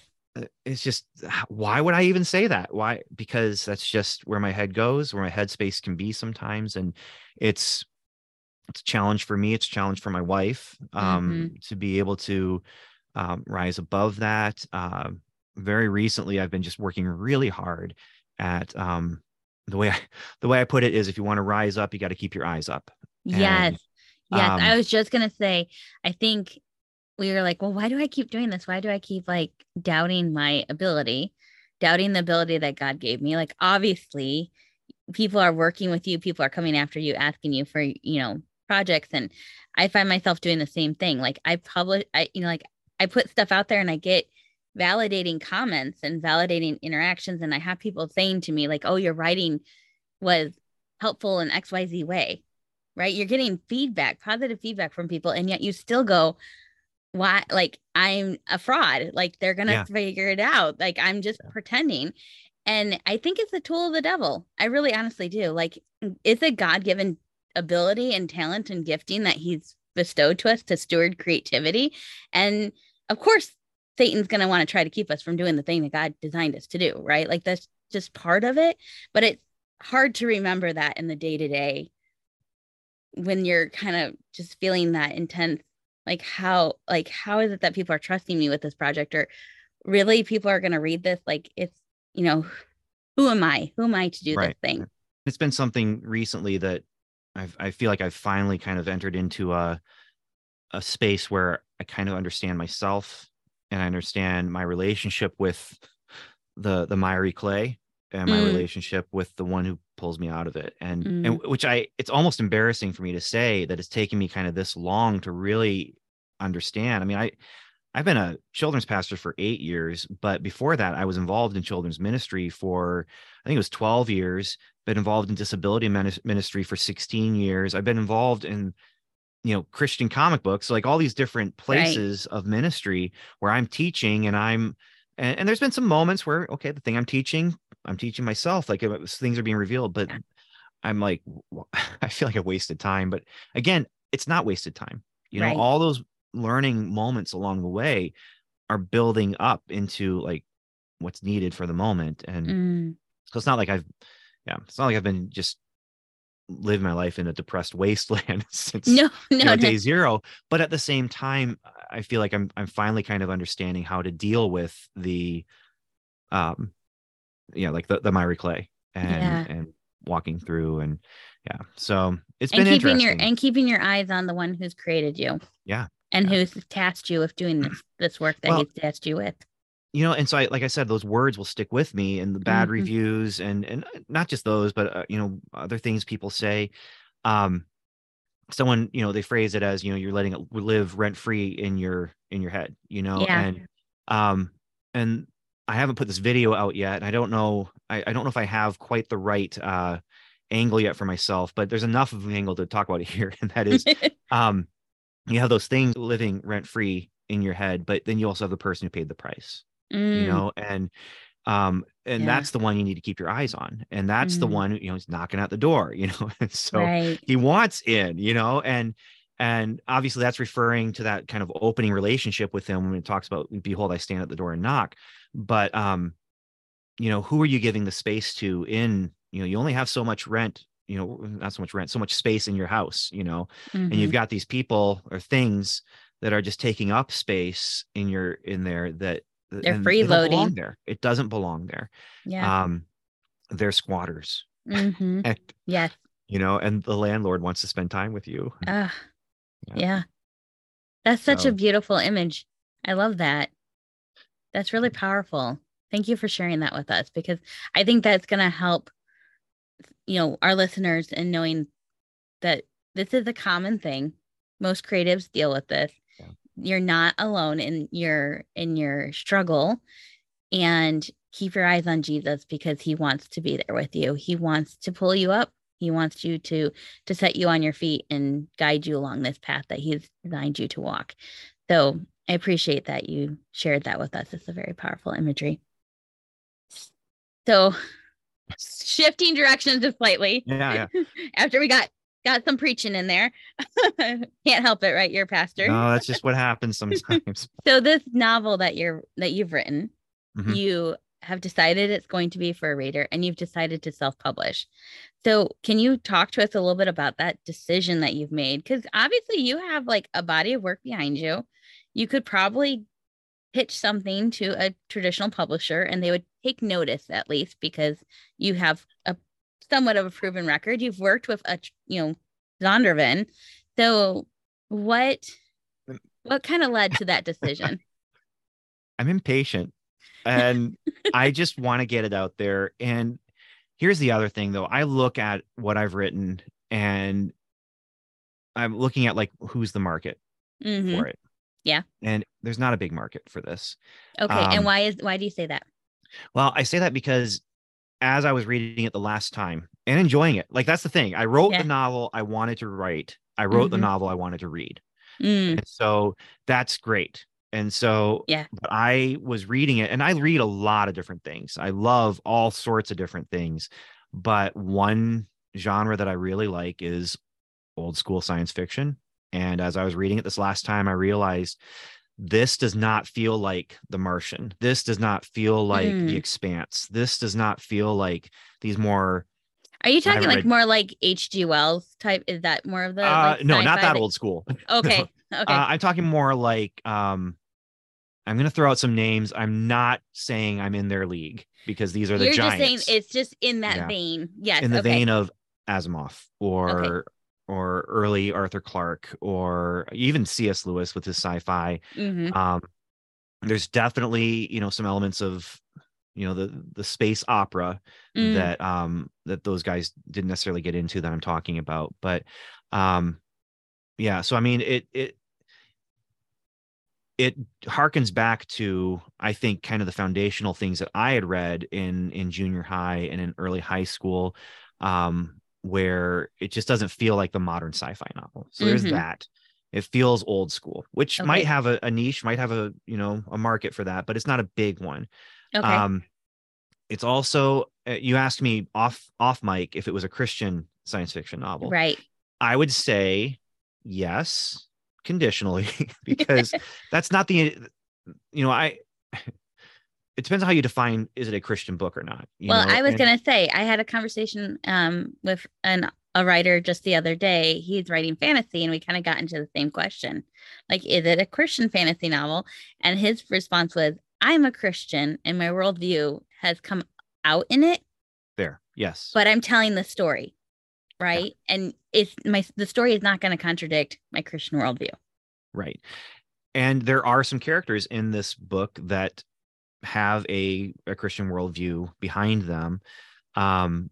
Speaker 1: it's just why would i even say that why because that's just where my head goes where my headspace can be sometimes and it's it's a challenge for me it's a challenge for my wife um, mm-hmm. to be able to um, rise above that uh, very recently i've been just working really hard at um, the way I, the way i put it is if you want to rise up you got to keep your eyes up
Speaker 2: yes yes i um was just gonna say i think we were like, well, why do I keep doing this? Why do I keep like doubting my ability, doubting the ability that God gave me? Like, obviously, people are working with you, people are coming after you, asking you for, you know, projects. And I find myself doing the same thing. Like, I publish, I, you know, like I put stuff out there and I get validating comments and validating interactions. And I have people saying to me, like, oh, your writing was helpful in XYZ way, right? You're getting feedback, positive feedback from people. And yet you still go, why like i'm a fraud like they're gonna
Speaker 1: Yeah.
Speaker 2: figure it out like i'm just pretending. And i think it's a tool of the devil i really honestly do like mm, it's a god-given ability and talent and gifting that he's bestowed to us to steward creativity. And of course satan's gonna want to try to keep us from doing the thing that god designed us to do right? Like that's just part of it but it's hard to remember that in the day-to-day when you're kind of just feeling that intense like how like how is it that people are trusting me with this project? Or really people are going to read this? Like it's you know who am i? Who am i to do
Speaker 1: Right.
Speaker 2: this thing?
Speaker 1: It's been something recently that I've, I feel like I've finally kind of entered into a a space where I kind of understand myself and I understand my relationship with the the miry clay and my
Speaker 2: Mm.
Speaker 1: relationship with the one who pulls me out of it and
Speaker 2: Mm.
Speaker 1: and which I it's almost embarrassing for me to say that it's taken me kind of this long to really understand. I mean, I I've been a children's pastor for 8 years, but before that I was involved in children's ministry for I think it was 12 years, been involved in disability ministry for 16 years. I've been involved in you know Christian comic books, like all these different
Speaker 2: Right.
Speaker 1: places of ministry where I'm teaching and I'm and, and there's been some moments where okay, the thing I'm teaching, I'm teaching myself like it things are being revealed, but I'm like I feel like I wasted time, but again, it's not wasted time. You know,
Speaker 2: Right.
Speaker 1: all those learning moments along the way are building up into like what's needed for the moment and
Speaker 2: Mm.
Speaker 1: so it's not like I've, yeah, it's not like I've been just living my life in a depressed wasteland since
Speaker 2: no no,
Speaker 1: you know,
Speaker 2: no.
Speaker 1: day zero. But at the same time, I feel like I'm I'm finally kind of understanding how to deal with the, um, yeah, like the the miry clay and
Speaker 2: Yeah.
Speaker 1: and walking through and yeah. So it's
Speaker 2: and
Speaker 1: been
Speaker 2: keeping
Speaker 1: interesting.
Speaker 2: your and keeping your eyes on the one who's created you
Speaker 1: Yeah.
Speaker 2: and
Speaker 1: Yeah.
Speaker 2: who's tasked you with doing this this work that
Speaker 1: Well,
Speaker 2: he's tasked you with
Speaker 1: you know and so I, like i said those words will stick with me and the bad
Speaker 2: Mhm.
Speaker 1: reviews and and not just those but uh, you know other things people say um someone you know they phrase it as you know you're letting it live rent free in your in your head you know
Speaker 2: Yeah.
Speaker 1: and um and i haven't put this video out yet and i don't know I, I don't know if i have quite the right uh angle yet for myself but there's enough of an angle to talk about it here and that is um you have those things living rent free in your head but then you also have the person who paid the price you
Speaker 2: Mm,
Speaker 1: know and um and
Speaker 2: Yeah.
Speaker 1: that's the one you need to keep your eyes on and that's the
Speaker 2: Mhm.
Speaker 1: one you know he's knocking at the door you know and so
Speaker 2: right
Speaker 1: he wants in you know and and obviously that's referring to that kind of opening relationship with him when it talks about behold i stand at the door and knock but um you know who are you giving the space to in you know you only have so much rent you know not so much rent so much space in your house you know and you've
Speaker 2: Mhm.
Speaker 1: got these people or things that are just taking up space in your in there that
Speaker 2: They're
Speaker 1: and they
Speaker 2: freeloading.
Speaker 1: there it doesn't belong there
Speaker 2: yeah
Speaker 1: um they're squatters
Speaker 2: hmm
Speaker 1: and
Speaker 2: yes
Speaker 1: you know and the landlord wants to spend time with you
Speaker 2: Ah,
Speaker 1: Yeah.
Speaker 2: yeah. That's such a beautiful image. I love that. That's really powerful. Thank you for sharing that with us because I think that's going to help you know our listeners in knowing that this is a common thing. Most creatives deal with this.
Speaker 1: Yeah.
Speaker 2: You're not alone in your in your struggle and keep your eyes on Jesus because he wants to be there with you. He wants to pull you up. He wants you to to set you on your feet and guide you along this path that he's designed you to walk. So I appreciate that you shared that with us. It's a very powerful imagery. So shifting directions just slightly
Speaker 1: yeah yeah
Speaker 2: after we got got some preaching in there. Can't help it, right? You're a pastor.
Speaker 1: no that's just what happens sometimes
Speaker 2: So this novel that you're that you've written,
Speaker 1: Mhm.
Speaker 2: you have decided it's going to be for a reader and you've decided to self-publish. So can you talk to us a little bit about that decision that you've made? Because obviously you have like a body of work behind you. You could probably pitch something to a traditional publisher and they would take notice at least because you have a somewhat of a proven record. You've worked with a you know Zondervan. So what
Speaker 1: Mm.
Speaker 2: what kind of led to that decision?
Speaker 1: i'm impatient and i just want to get it out there and here's the other thing though i look at what i've written and i'm looking at like who's the market
Speaker 2: Mhm.
Speaker 1: for it
Speaker 2: Yeah.
Speaker 1: and there's not a big market for this
Speaker 2: Okay,
Speaker 1: Um,
Speaker 2: and why is why do you say that?
Speaker 1: Well, I say that because as I was reading it the last time and enjoying it, like that's the thing. I wrote
Speaker 2: Yeah.
Speaker 1: the novel I wanted to write. I wrote the
Speaker 2: Mhm.
Speaker 1: novel I wanted to read.
Speaker 2: Mm,
Speaker 1: And so that's great. And so,
Speaker 2: Yeah.
Speaker 1: but I was reading it and I read a lot of different things. I love all sorts of different things. But one genre that I really like is old school science fiction. And as I was reading it this last time, I realized this does not feel like The Martian. This does not feel like
Speaker 2: Mm.
Speaker 1: The Expanse. This does not feel like these more
Speaker 2: Are you talking like
Speaker 1: read-
Speaker 2: more like H.G. Wells type? Is that more of the
Speaker 1: uh,
Speaker 2: like,
Speaker 1: no, not that old school.
Speaker 2: Okay. Okay.
Speaker 1: Uh, I'm talking more like um, I'm going to throw out some names. I'm not saying I'm in their league because these are the
Speaker 2: You're
Speaker 1: giants
Speaker 2: just saying it's just in that
Speaker 1: Yeah.
Speaker 2: vein. Yes.
Speaker 1: in the
Speaker 2: okay.
Speaker 1: vein of Asimov or or early Arthur Clarke or even C.S. Lewis with his sci-fi.
Speaker 2: Mhm.
Speaker 1: Um, there's definitely you know some elements of you know the the space opera
Speaker 2: Mm.
Speaker 1: that um that those guys didn't necessarily get into that I'm talking about but um yeah so I mean it it it harkens back to I think kind of the foundational things that I had read in in junior high and in early high school um where it just doesn't feel like the modern sci-fi novel so there's
Speaker 2: Mhm.
Speaker 1: that it feels old school which
Speaker 2: Okay.
Speaker 1: might have a, a niche might have a you know a market for that but it's not a big one
Speaker 2: Okay.
Speaker 1: um, it's also uh, you asked me off off mic if it was a Christian science fiction novel.
Speaker 2: right.
Speaker 1: I would say yes, conditionally, because that's not the you know I. It depends on how you define is it a Christian book or not. you
Speaker 2: well,
Speaker 1: know,
Speaker 2: I was
Speaker 1: and-
Speaker 2: gonna say I had a conversation um with an a writer just the other day. He's writing fantasy, and we kind of got into the same question, like, is it a Christian fantasy novel? And his response was, "I'm a Christian, and my worldview has come out in it,
Speaker 1: there. Yes,
Speaker 2: but I'm telling the story, right? And it's my the story is not going to contradict my Christian worldview.
Speaker 1: right. And there are some characters in this book that have a, a Christian worldview behind them. Um,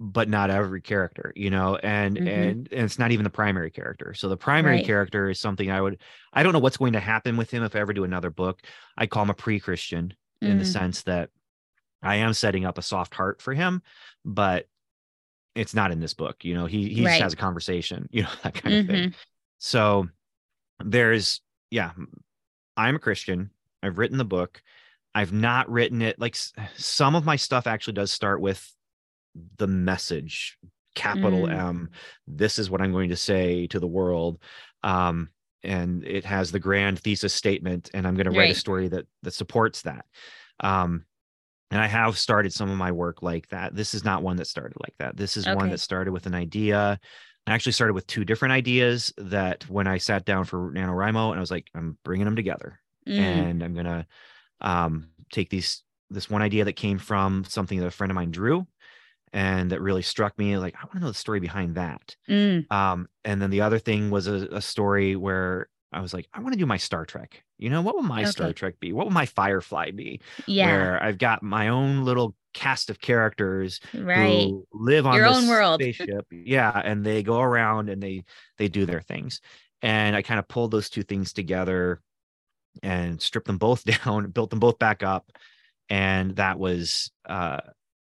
Speaker 1: but not every character, you know, and
Speaker 2: Mhm.
Speaker 1: and and it's not even the primary character. So the primary
Speaker 2: Right.
Speaker 1: character is something I would I don't know what's going to happen with him if I ever do another book. I call him a pre-Christian in the
Speaker 2: Mm,
Speaker 1: sense that I am setting up a soft heart for him, but it's not in this book. You know, he he
Speaker 2: Right.
Speaker 1: just has a conversation, you know, that kind of thing.
Speaker 2: mhm.
Speaker 1: So there's yeah, I'm a Christian. I've written the book. I've not written it like some of my stuff actually does start with the message capital
Speaker 2: Mm.
Speaker 1: M this is what I'm going to say to the world um and it has the grand thesis statement and I'm going to write a story that that supports that. Um and I have started some of my work like that. This is not one that started like that. This is one that started with an idea. I actually started with two different ideas that when I sat down for NaNoWriMo and I was like, I'm bringing them together
Speaker 2: Mm,
Speaker 1: and I'm going to um, take these, this one idea that came from something that a friend of mine drew and that really struck me. Like, I want to know the story behind that.
Speaker 2: mm,
Speaker 1: Um, and then the other thing was a, a story where I was like, I want to do my Star Trek. You know, what will my Star Trek be? What will my Firefly be?
Speaker 2: yeah,
Speaker 1: Where I've got my own little cast of characters
Speaker 2: right.
Speaker 1: who live on
Speaker 2: Your own world.
Speaker 1: spaceship. yeah, and they go around and they they do their things. And I kind of pulled those two things together and stripped them both down, built them both back up, and that was uh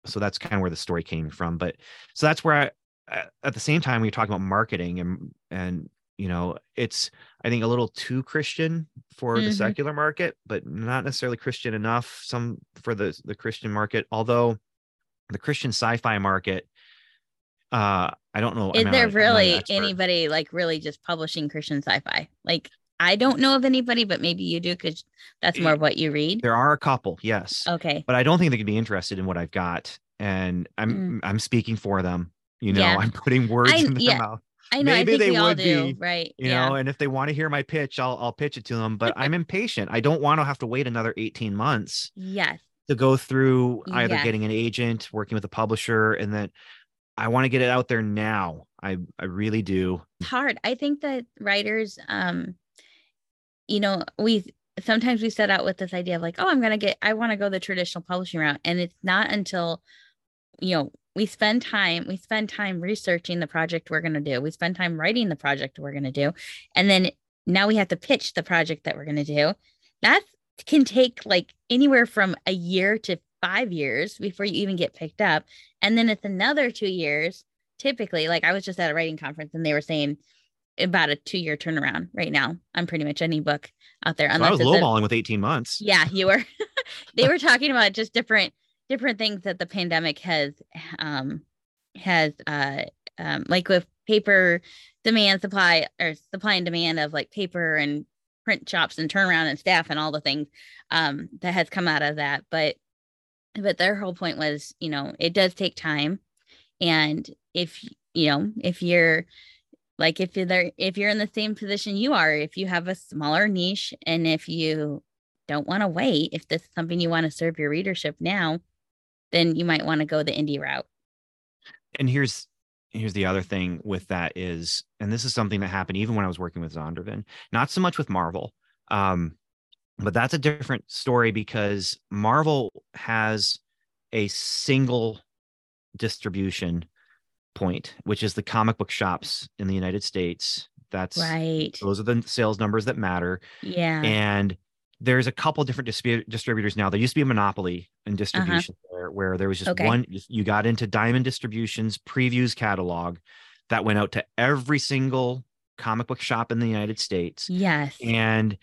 Speaker 1: so that's kind of where the story came from. But so that's where I at the same time we are talking about marketing and and you know it's I think a little too Christian for the
Speaker 2: Mhm.
Speaker 1: secular market, but not necessarily Christian enough. Some for the the Christian market, although the Christian sci-fi market. Uh, I don't know.
Speaker 2: Is
Speaker 1: I'm
Speaker 2: there
Speaker 1: I'm
Speaker 2: really anybody like really just publishing Christian sci-fi? Like I don't know of anybody, but maybe you do because that's more what you read.
Speaker 1: There are a couple, yes,
Speaker 2: Okay.
Speaker 1: but I don't think they could be interested in what I've got, and I'm I'm speaking for them. You know,
Speaker 2: Mm. Yeah.
Speaker 1: I'm putting words
Speaker 2: I-
Speaker 1: in their
Speaker 2: yeah,
Speaker 1: mouth.
Speaker 2: I know.
Speaker 1: maybe
Speaker 2: I think
Speaker 1: they
Speaker 2: we all
Speaker 1: would
Speaker 2: do,
Speaker 1: be,
Speaker 2: right?
Speaker 1: You
Speaker 2: yeah.
Speaker 1: know, and if they want to hear my pitch, I'll I'll pitch it to them. But I'm impatient. I don't want to have to wait another 18 months
Speaker 2: yes.
Speaker 1: to go through either
Speaker 2: Yes.
Speaker 1: getting an agent, working with a publisher, and then I want to get it out there now. I I really do.
Speaker 2: It's hard. I think that writers, um, you know, we sometimes we set out with this idea of like, oh, I'm gonna get, I want to go the traditional publishing route, and it's not until, you know, we spend time, we spend time researching the project we're gonna do, we spend time writing the project we're gonna do, and then now we have to pitch the project that we're gonna do. That can take like anywhere from a year to five years before you even get picked up, and then it's another two years typically like i was just at a writing conference and they were saying about a two year turnaround right now on pretty much any book out there.
Speaker 1: So I was lowballing with 18 months.
Speaker 2: Yeah, you were. they were talking about just different different things that the pandemic has um has uh um like with paper demand supply or supply and demand of like paper and print shops and turnaround and staff and all the things um that has come out of that but but their whole point was you know it does take time and if you know if you're like if you're there if you're in the same position you are if you have a smaller niche and if you don't want to wait if this is something you want to serve your readership now then you might want to go the indie route.
Speaker 1: And here's here's the other thing with that is and this is something that happened even when i was working with zondervan not so much with marvel um, but that's a different story because marvel has a single distribution point, which is the comic book shops in the United States. That's
Speaker 2: right.
Speaker 1: Those are the sales numbers that matter.
Speaker 2: Yeah.
Speaker 1: And there's a couple different distrib- distributors now. There used to be a monopoly in distribution uh-huh. there, where there was just okay. one. You got into Diamond Distribution's previews catalog that went out to every single comic book shop in the United States.
Speaker 2: Yes.
Speaker 1: And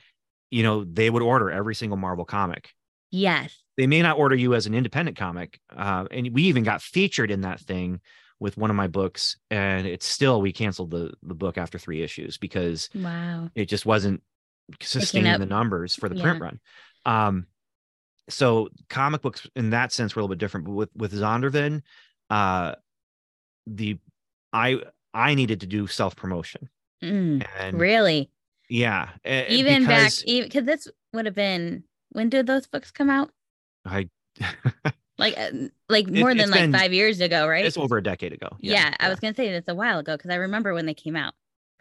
Speaker 1: you know they would order every single Marvel comic.
Speaker 2: Yes.
Speaker 1: They may not order you as an independent comic, uh, and we even got featured in that thing with one of my books and it's still we canceled the the book after three issues because
Speaker 2: wow.
Speaker 1: it just wasn't sustaining the numbers for the yeah. print run. Um so comic books in that sense were a little bit different but with with zondervan uh the i i needed to do self promotion
Speaker 2: mm, and really?
Speaker 1: Yeah
Speaker 2: even back because this would have been when did those books come out?
Speaker 1: I
Speaker 2: like uh, like more it, than like been, five years ago, right?
Speaker 1: It's over a decade ago.
Speaker 2: Yeah, yeah I was gonna say it's a while ago because I remember when they came out.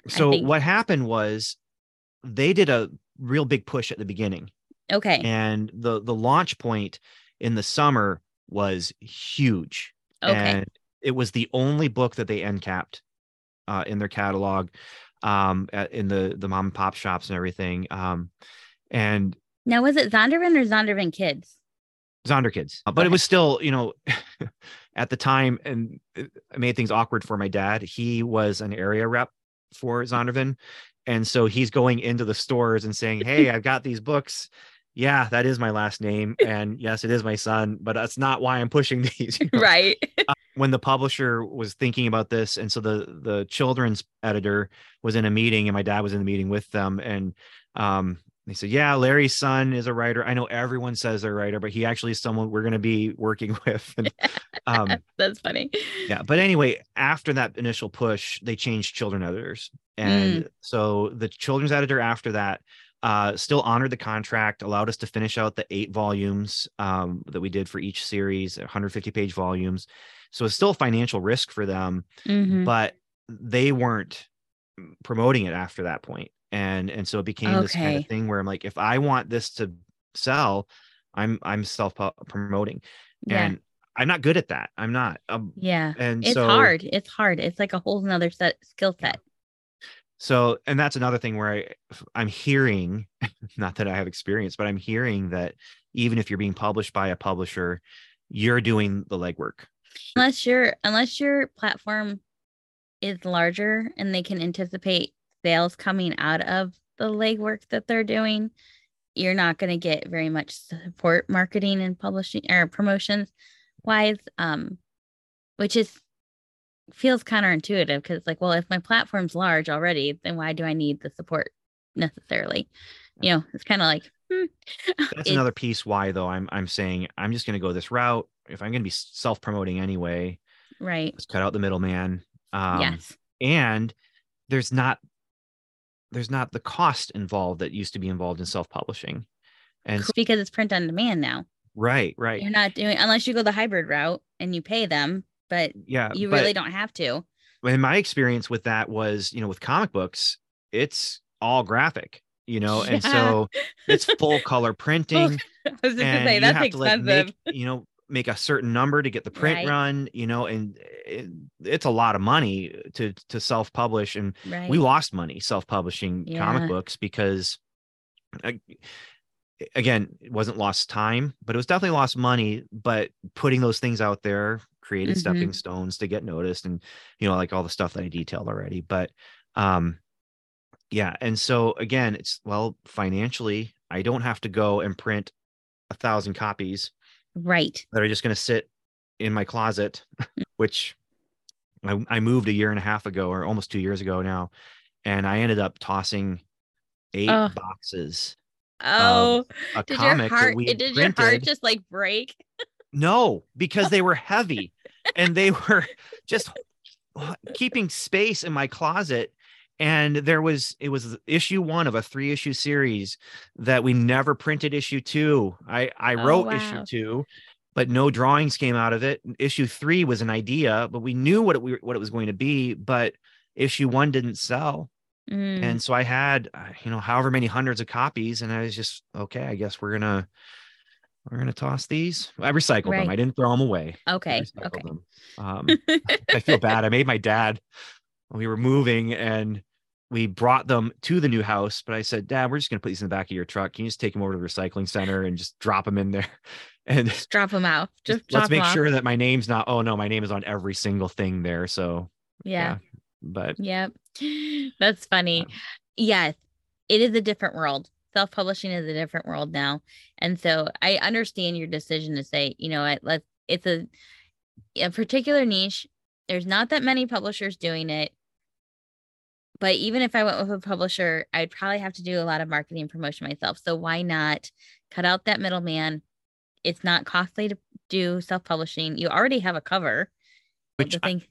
Speaker 1: So what happened was they did a real big push at the beginning.
Speaker 2: Okay.
Speaker 1: And the the launch point in the summer was huge.
Speaker 2: Okay.
Speaker 1: And it was the only book that they end capped uh, in their catalog, um, at, in the the mom and pop shops and everything. Um, and
Speaker 2: now was it Zondervan or Zondervan Kids?
Speaker 1: Zonderkidz, but okay. it was still, you know, at the time, and it made things awkward for my dad. He was an area rep for Zondervan, and so he's going into the stores and saying, "Hey, I've got these books. Yeah, that is my last name, and yes, it is my son, but that's not why I'm pushing these."
Speaker 2: You know? Right.
Speaker 1: uh, when the publisher was thinking about this, and so the the children's editor was in a meeting, and my dad was in the meeting with them, and um, they said, Yeah, Larry's son is a writer. I know everyone says they're a writer, but he actually is someone we're going to be working with. And,
Speaker 2: um, That's funny.
Speaker 1: Yeah. But anyway, after that initial push, they changed children editors. And mm. so the children's editor after that uh, still honored the contract, allowed us to finish out the eight volumes um, that we did for each series, 150 page volumes. So it's still a financial risk for them,
Speaker 2: mm-hmm.
Speaker 1: but they weren't promoting it after that point and and so it became okay. this kind of thing where i'm like if i want this to sell i'm i'm self promoting yeah. and i'm not good at that i'm not um,
Speaker 2: yeah
Speaker 1: and
Speaker 2: it's
Speaker 1: so,
Speaker 2: hard it's hard it's like a whole another set skill set
Speaker 1: so and that's another thing where i i'm hearing not that i have experience but i'm hearing that even if you're being published by a publisher you're doing the legwork
Speaker 2: unless your unless your platform is larger and they can anticipate sales coming out of the legwork that they're doing, you're not going to get very much support marketing and publishing or promotions wise. Um, which is feels counterintuitive because it's like, well, if my platform's large already, then why do I need the support necessarily? You know, it's kind of like hmm.
Speaker 1: that's another piece why though I'm I'm saying I'm just going to go this route. If I'm going to be self promoting anyway,
Speaker 2: right?
Speaker 1: Let's cut out the middleman.
Speaker 2: Um, yes,
Speaker 1: and there's not there's not the cost involved that used to be involved in self-publishing and
Speaker 2: because it's print on demand now
Speaker 1: right right
Speaker 2: you're not doing unless you go the hybrid route and you pay them but
Speaker 1: yeah
Speaker 2: you really don't have to
Speaker 1: in my experience with that was you know with comic books it's all graphic you know yeah. and so it's full color printing
Speaker 2: I was just gonna say that's expensive.
Speaker 1: To, like, make, you know, make a certain number to get the print right. run you know and it, it's a lot of money to to self-publish and right. we lost money self-publishing yeah. comic books because again it wasn't lost time but it was definitely lost money but putting those things out there created mm-hmm. stepping stones to get noticed and you know like all the stuff that i detailed already but um yeah and so again it's well financially i don't have to go and print a thousand copies
Speaker 2: Right.
Speaker 1: that are just going to sit in my closet mm. which I, I moved a year and a half ago or almost two years ago now and i ended up tossing eight
Speaker 2: Oh.
Speaker 1: boxes
Speaker 2: Oh,
Speaker 1: a
Speaker 2: did your
Speaker 1: comic that
Speaker 2: heart
Speaker 1: we
Speaker 2: did
Speaker 1: had
Speaker 2: your heart just like break?
Speaker 1: no because they were heavy and they were just keeping space in my closet and there was it was issue one of a three issue series that we never printed issue two i i
Speaker 2: Oh,
Speaker 1: wrote
Speaker 2: wow.
Speaker 1: issue two but no drawings came out of it issue three was an idea but we knew what it we- what it was going to be but issue one didn't sell
Speaker 2: Mm,
Speaker 1: and so i had uh, you know however many hundreds of copies and i was just okay i guess we're gonna we're gonna toss these i recycled them i didn't throw them away
Speaker 2: okay.
Speaker 1: recycled
Speaker 2: Okay.
Speaker 1: Um, I feel bad. I made my dad when we were moving and we brought them to the new house, but I said, Dad, we're just gonna put these in the back of your truck. Can you just take them over to the recycling center and just drop them in there? And
Speaker 2: Just drop them out. Just,
Speaker 1: just let's make
Speaker 2: 'em off.
Speaker 1: sure that my name's not, oh no, my name is on every single thing there. So
Speaker 2: Yeah.
Speaker 1: but
Speaker 2: Yep. That's funny. Yes, it is a different world. Self publishing is a different world now. And so I understand your decision to say, you know what, let's, it's a, a particular niche. There's not that many publishers doing it. But even if I went with a publisher, I'd probably have to do a lot of marketing and promotion myself. So why not cut out that middleman? It's not costly to do self publishing. You already have a cover.
Speaker 1: which
Speaker 2: the
Speaker 1: I-
Speaker 2: thing,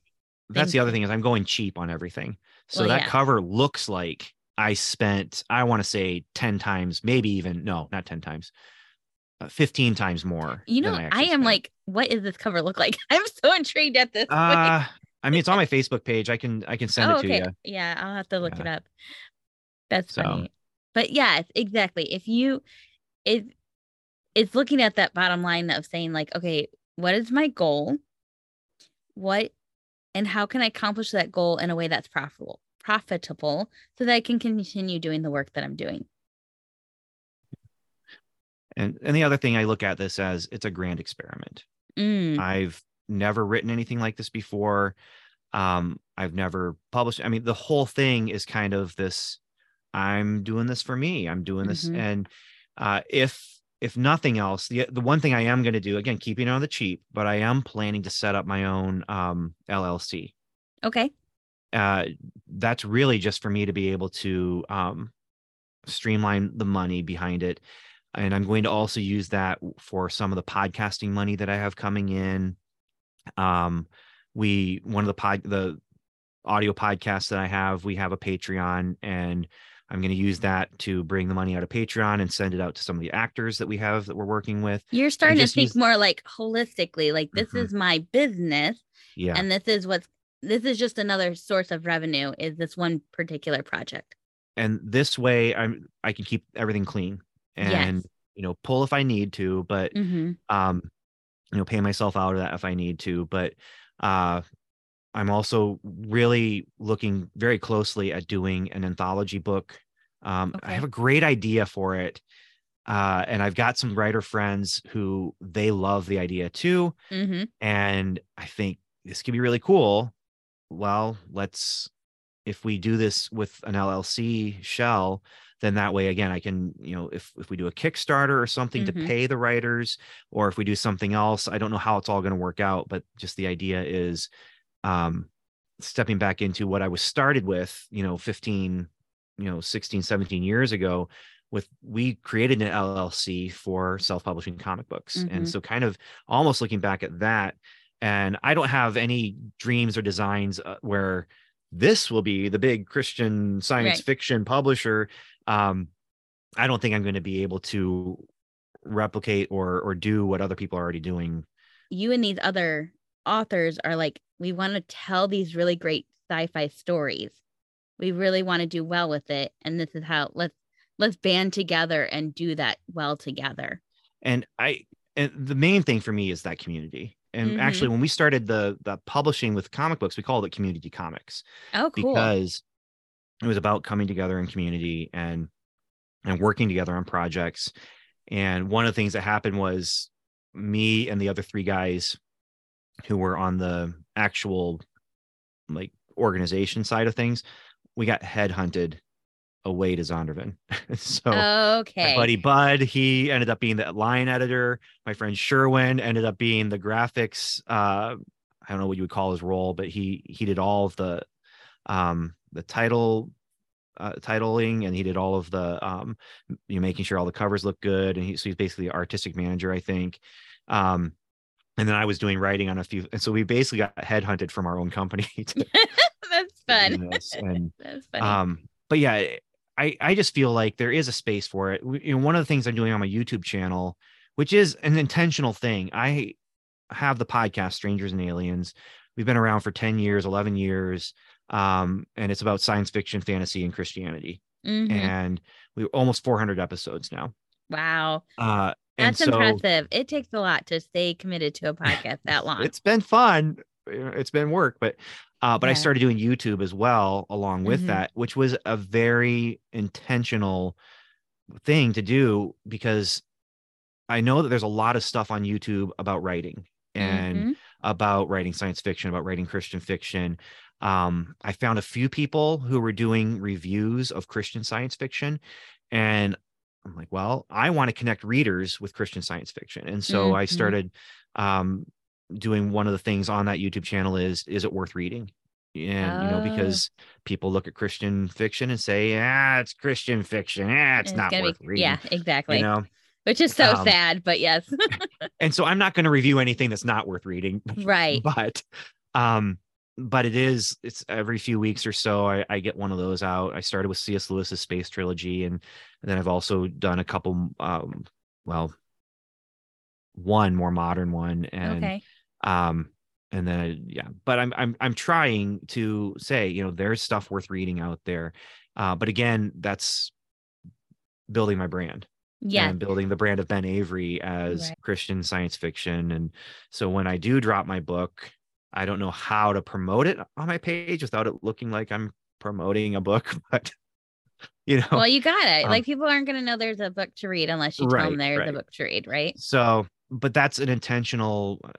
Speaker 1: that's the other thing is I'm going cheap on everything. So
Speaker 2: Well,
Speaker 1: that
Speaker 2: yeah.
Speaker 1: cover looks like I spent, I want to say 10 times, maybe even no, not 10 times, uh, 15 times more.
Speaker 2: You know, I,
Speaker 1: actually
Speaker 2: am
Speaker 1: spent.
Speaker 2: like, what does this cover look like? I'm so intrigued at this.
Speaker 1: Uh, I mean, it's on my Facebook page. I can I can send
Speaker 2: oh,
Speaker 1: it to
Speaker 2: okay.
Speaker 1: you.
Speaker 2: Yeah, I'll have to look
Speaker 1: Yeah.
Speaker 2: it up. That's
Speaker 1: So-
Speaker 2: funny. But yeah, exactly. If you it it's looking at that bottom line of saying like, okay, what is my goal? What and how can I accomplish that goal in a way that's profitable profitable so that I can continue doing the work that I'm doing.
Speaker 1: And and the other thing I look at this as it's a grand experiment.
Speaker 2: Mm,
Speaker 1: I've never written anything like this before. Um, I've never published. I mean, the whole thing is kind of this. I'm doing this for me. I'm doing this,
Speaker 2: Mhm.
Speaker 1: and uh, if if nothing else, the the one thing I am going to do again, keeping it on the cheap, but I am planning to set up my own um, LLC.
Speaker 2: okay.
Speaker 1: uh, that's really just for me to be able to um, streamline the money behind it. And I'm going to also use that for some of the podcasting money that I have coming in. Um, we one of the pod the audio podcasts that I have, we have a Patreon, and I'm going to use that to bring the money out of Patreon and send it out to some of the actors that we have that we're working with.
Speaker 2: You're starting to think
Speaker 1: use-
Speaker 2: more like holistically, like this
Speaker 1: Mhm.
Speaker 2: is my business
Speaker 1: Yeah,
Speaker 2: and this is what's this is just another source of revenue is this one particular project
Speaker 1: and this way I'm I can keep everything clean and
Speaker 2: Yes.
Speaker 1: you know pull if I need to, but
Speaker 2: mm-hmm.
Speaker 1: um you know pay myself out of that if i need to but uh i'm also really looking very closely at doing an anthology book. Um i have a great idea for it uh and i've got some writer friends who they love the idea too
Speaker 2: Mm-hmm.
Speaker 1: and i think this could be really cool. Well let's if we do this with an llc shell then that way again i can you know if if we do a kickstarter or something
Speaker 2: Mhm.
Speaker 1: to pay the writers or if we do something else i don't know how it's all going to work out but just the idea is um stepping back into what i was started with you know 15 you know 16 17 years ago with we created an llc for self-publishing comic books
Speaker 2: Mhm.
Speaker 1: and so kind of almost looking back at that and i don't have any dreams or designs uh, where this will be the big christian science
Speaker 2: Right.
Speaker 1: fiction publisher um i don't think i'm going to be able to replicate or or do what other people are already doing.
Speaker 2: You and these other authors are like we want to tell these really great sci-fi stories. We really want to do well with it and this is how let's let's band together and do that well together.
Speaker 1: And i and the main thing for me is that community. And
Speaker 2: Mhm.
Speaker 1: actually when we started the the publishing with comic books we called it community comics
Speaker 2: oh cool.
Speaker 1: because it was about coming together in community and and working together on projects and one of the things that happened was me and the other three guys who were on the actual like organization side of things we got headhunted away to Zondervan. so
Speaker 2: okay.
Speaker 1: buddy Bud, he ended up being the line editor. My friend Sherwin ended up being the graphics. Uh, I don't know what you would call his role, but he he did all of the um the title uh, titling and he did all of the um you know making sure all the covers look good. And he, so he's basically the artistic manager i think. Um and then i was doing writing on a few and so we basically got headhunted from our own company to,
Speaker 2: That's fun.
Speaker 1: and
Speaker 2: That's funny.
Speaker 1: um but yeah i i just feel like there is a space for it. You know one of the things i'm doing on my youtube channel which is an intentional thing. I have the podcast strangers and aliens. We've been around for 10 years 11 years um and it's about science fiction fantasy and christianity
Speaker 2: Mhm.
Speaker 1: and we're almost 400 episodes now
Speaker 2: wow.
Speaker 1: uh and
Speaker 2: That's
Speaker 1: so
Speaker 2: impressive. It takes a lot to stay committed to a podcast that long.
Speaker 1: it's been fun it's been work but uh but i started doing youtube as well along with
Speaker 2: Mhm.
Speaker 1: that which was a very intentional thing to do because i know that there's a lot of stuff on youtube about writing and
Speaker 2: Mhm.
Speaker 1: About writing science fiction about writing christian fiction um i found a few people who were doing reviews of christian science fiction and i'm like well i want to connect readers with christian science fiction and so i
Speaker 2: Mhm.
Speaker 1: started um doing one of the things on that youtube channel is is it worth reading and you know
Speaker 2: Oh.
Speaker 1: because people look at christian fiction and say yeah it's christian fiction yeah it's,
Speaker 2: And
Speaker 1: not worth
Speaker 2: be,
Speaker 1: reading
Speaker 2: Yeah, exactly.
Speaker 1: you know
Speaker 2: Which is so
Speaker 1: Um,
Speaker 2: sad, but yes.
Speaker 1: and so i'm not going to review anything that's not worth reading
Speaker 2: right.
Speaker 1: but um but it is it's every few weeks or so I, I get one of those out i started with cs lewis's space trilogy and, and then i've also done a couple um well one more modern one and
Speaker 2: okay.
Speaker 1: um and then yeah but i'm i'm i'm trying to say you know there's stuff worth reading out there uh but again that's building my brand
Speaker 2: Yes.
Speaker 1: and building the brand of Ben Avery as
Speaker 2: Right.
Speaker 1: Christian science fiction. And so when I do drop my book, I don't know how to promote it on my page without it looking like I'm promoting a book, but you know,
Speaker 2: Well, you got it.
Speaker 1: um,
Speaker 2: like people aren't going to know there's a book to read unless you tell
Speaker 1: Right,
Speaker 2: them there's a book to read, right?
Speaker 1: so but that's an intentional uh,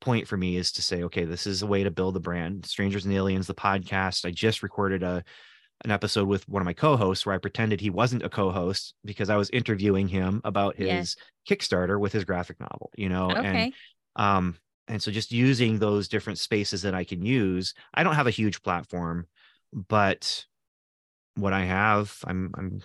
Speaker 1: point for me is to say okay this is a way to build the brand strangers and aliens the podcast i just recorded a an episode with one of my co-hosts where i pretended he wasn't a co-host because i was interviewing him about his
Speaker 2: Yes.
Speaker 1: kickstarter with his graphic novel you know and um and so just using those different spaces that i can use i don't have a huge platform but what i have i'm i'm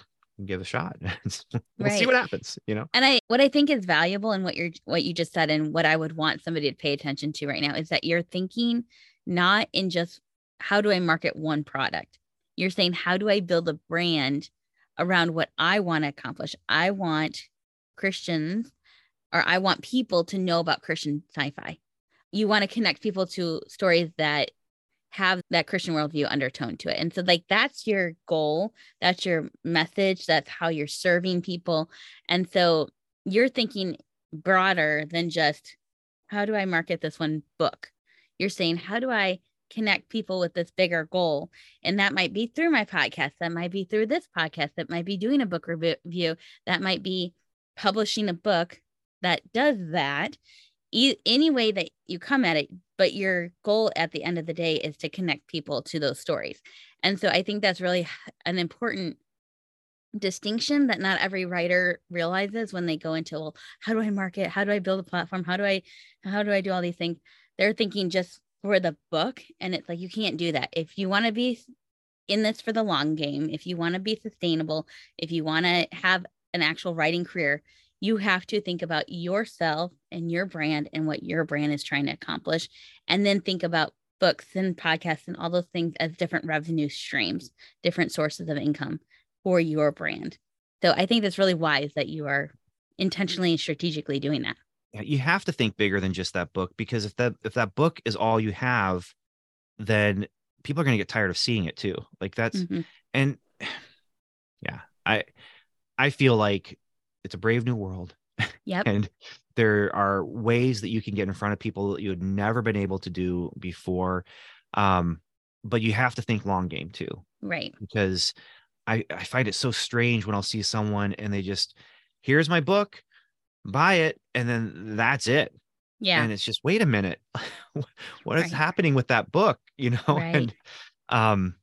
Speaker 1: give a shot we'll see what happens you know
Speaker 2: And I what I think is valuable and what you're what you just said and what I would want somebody to pay attention to right now is that you're thinking not in just how do I market one product. You're saying how do I build a brand around what I want to accomplish? I want Christians or I want people to know about Christian sci-fi. You want to connect people to stories that have that Christian worldview undertone to it. And so like that's your goal, that's your message, that's how you're serving people. And so you're thinking broader than just how do I market this one book? You're saying, how do I connect people with this bigger goal? And that might be through my podcast, that might be through this podcast, that might be doing a book review, that might be publishing a book that does that. E- any way that you come at it, but your goal at the end of the day is to connect people to those stories. And so I think that's really an important distinction that not every writer realizes when they go into well how do i market how do i build a platform how do i how do i do all these things they're thinking just for the book and it's like you can't do that if you want to be in this for the long game if you want to be sustainable if you want to have an actual writing career you have to think about yourself and your brand and what your brand is trying to accomplish and then think about books and podcasts and all those things as different revenue streams different sources of income for your brand. So I think that's really wise that you are intentionally and strategically doing that.
Speaker 1: You have to think bigger than just that book because if that if that book is all you have then people are going to get tired of seeing it too like that's
Speaker 2: Mhm.
Speaker 1: and yeah i i feel like it's a brave new world
Speaker 2: Yep.
Speaker 1: and there are ways that you can get in front of people that you had never been able to do before um but you have to think long game too
Speaker 2: Right.
Speaker 1: because I, I find it so strange when I'll see someone and they just, here's my book, buy it, and then that's it.
Speaker 2: Yeah.
Speaker 1: And it's just, wait a minute, what is
Speaker 2: Right.
Speaker 1: happening with that book? You know,
Speaker 2: Right.
Speaker 1: and um,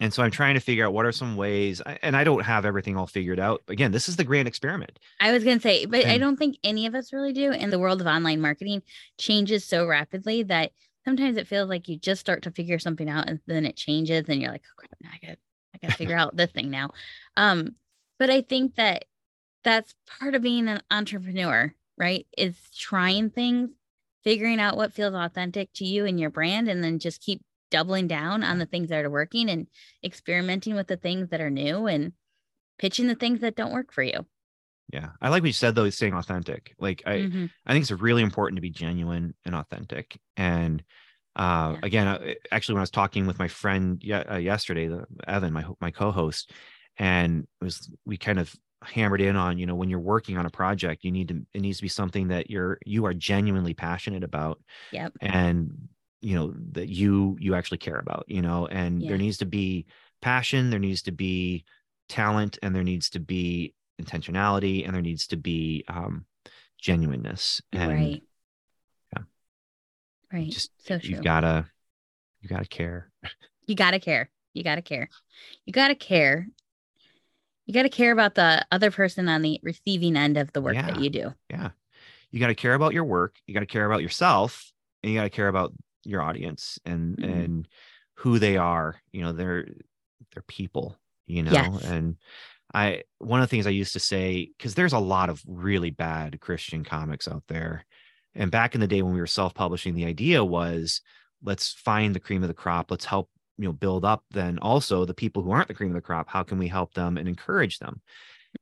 Speaker 1: And so I'm trying to figure out what are some ways, and I don't have everything all figured out. Again, this is the grand experiment.
Speaker 2: I was going to say, but I don't think any of us really do. And the world of online marketing changes so rapidly that sometimes it feels like you just start to figure something out and then it changes and you're like, oh crap, now I got I got to figure out this thing now. Um, but I think that that's part of being an entrepreneur, right? Is trying things, figuring out what feels authentic to you and your brand, and then just keep doubling down on the things that are working and experimenting with the things that are new and pitching the things that don't work for you.
Speaker 1: Yeah. I like what you said though, staying authentic. Like I,
Speaker 2: Mhm.
Speaker 1: I think it's really important to be genuine and authentic. And uh,
Speaker 2: Yeah.
Speaker 1: again, uh, actually, when I was talking with my friend uh, yesterday, the, Evan, my my co-host, and it was we kind of hammered in on you know when you're working on a project, you need to it needs to be something that you're you are genuinely passionate about,
Speaker 2: Yep.
Speaker 1: and you know that you you actually care about, you know, and
Speaker 2: Yeah.
Speaker 1: there needs to be passion, there needs to be talent, and there needs to be intentionality, and there needs to be um, genuineness, and
Speaker 2: right.
Speaker 1: yeah.
Speaker 2: Right.
Speaker 1: just
Speaker 2: so
Speaker 1: you've gotta you gotta care
Speaker 2: you gotta care. You gotta care. You gotta care. You gotta care about the other person on the receiving end of the work that you do.
Speaker 1: yeah you gotta care about your work you gotta care about yourself and you gotta care about your audience and
Speaker 2: Mhm.
Speaker 1: and who they are you know they're they're people you know
Speaker 2: Yes.
Speaker 1: and i one of the things i used to say because there's a lot of really bad christian comics out there and back in the day when we were self-publishing the idea was let's find the cream of the crop let's help you know build up then also the people who aren't the cream of the crop how can we help them and encourage them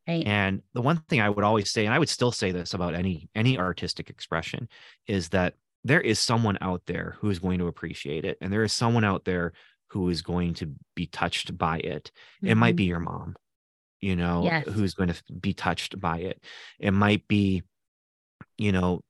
Speaker 2: Right.
Speaker 1: and the one thing I would always say, and I would still say this about any any artistic expression, is that there is someone out there who is going to appreciate it, and there is someone out there who is going to be touched by it. It might
Speaker 2: Mhm.
Speaker 1: be your mom, you know,
Speaker 2: Yes.
Speaker 1: who's going to be touched by it. It might be, you know,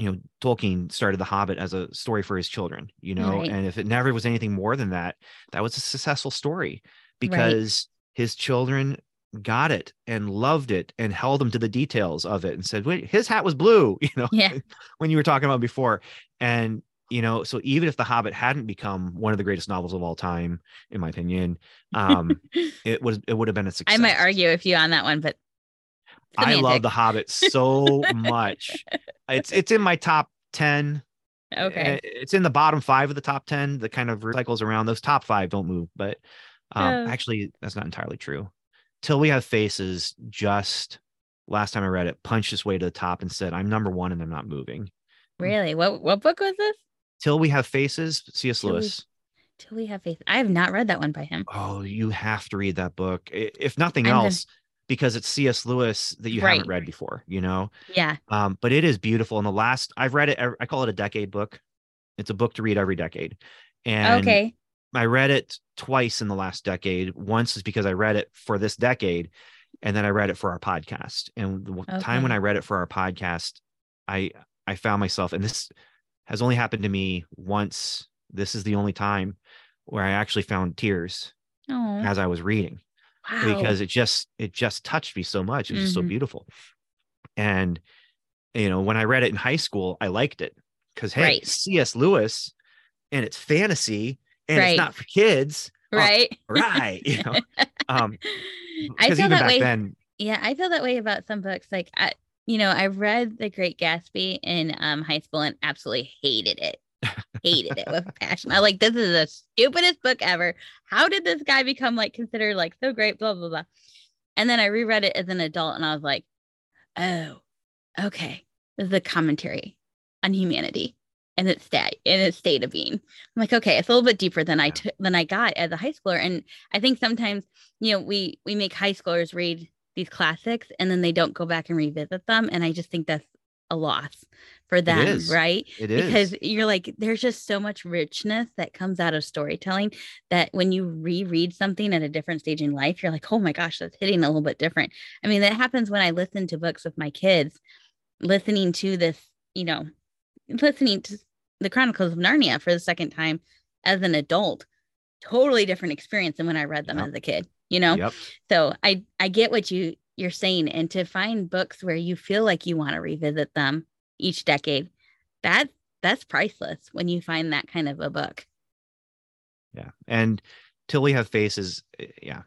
Speaker 1: you know, Tolkien started The Hobbit as a story for his children, you know,
Speaker 2: Right.
Speaker 1: and if it never was anything more than that, that was a successful story because his children got it and loved it and held them to the details of it and said, wait, his hat was blue, you know,
Speaker 2: Yeah.
Speaker 1: when you were talking about before. And, you know, so even if The Hobbit hadn't become one of the greatest novels of all time, in my opinion, um, it was it would have been a success.
Speaker 2: I might argue with you on that one, but
Speaker 1: I love. The Hobbit so much. It's it's in my top 10.
Speaker 2: okay.
Speaker 1: Uh, It's in the bottom five of the top 10. The kind of recycles around those top five don't move, but um,
Speaker 2: Oh.
Speaker 1: actually, that's not entirely true. Till We Have Faces, just last time I read it, punched its way to the top and said, I'm number one and I'm not moving.
Speaker 2: Really? What what book was this?
Speaker 1: Till We Have Faces, C.S.
Speaker 2: Till We-
Speaker 1: Lewis.
Speaker 2: Till we have faith. I have not read that one by him.
Speaker 1: Oh, you have to read that book. If nothing
Speaker 2: I'm gonna-
Speaker 1: else, because it's C.S. Lewis that you
Speaker 2: Right.
Speaker 1: haven't read before, you know?
Speaker 2: Yeah.
Speaker 1: um, but it is beautiful. And the last I've read it, I call it a decade book. It's a book to read every decade. And
Speaker 2: okay.
Speaker 1: I read it twice in the last decade. Once is because I read it for this decade, and then I read it for our podcast. And the w- time when I read it for our podcast, I I found myself, and this has only happened to me once. This is the only time where I actually found tears
Speaker 2: Oh,
Speaker 1: as I was reading
Speaker 2: wow.
Speaker 1: because it just it just touched me so much. It was just so
Speaker 2: Mhm.
Speaker 1: beautiful. And you know, when I read it in high school, I liked it because hey,
Speaker 2: Right.
Speaker 1: C.S. Lewis, and it's fantasy and
Speaker 2: Right.
Speaker 1: it's not for kids, Oh,
Speaker 2: right.
Speaker 1: right? You know, um,
Speaker 2: I feel
Speaker 1: even
Speaker 2: that
Speaker 1: back
Speaker 2: way.
Speaker 1: then,
Speaker 2: Yeah, I feel that way about some books. Like, I, you know, I read The Great Gatsby in um, high school and absolutely hated it. hated it with passion. I like this is the stupidest book ever. How did this guy become like considered like so great? Blah blah blah. And then I reread it as an adult, and I was like, oh, okay, this is a commentary on humanity and its state and its state of being. I'm like, okay, it's a little bit deeper than I took than I got as a high schooler. And I think sometimes, you know, we we make high schoolers read these classics and then they don't go back and revisit them. And I just think that's a loss for them, right?
Speaker 1: it is
Speaker 2: Because you're like, there's just so much richness that comes out of storytelling that when you reread something at a different stage in life, you're like, oh my gosh, that's hitting a little bit different. I mean, that happens when I listen to books with my kids, listening to this, you know, listening to the Chronicles of Narnia for the second time as an adult. Totally different experience than when I read them
Speaker 1: Yep.
Speaker 2: as a kid, you know?
Speaker 1: Yep.
Speaker 2: So I I get what you you're saying and to find books where you feel like you want to revisit them each decade that that's priceless when you find that kind of a book
Speaker 1: Yeah. And till we have faces eh, yeah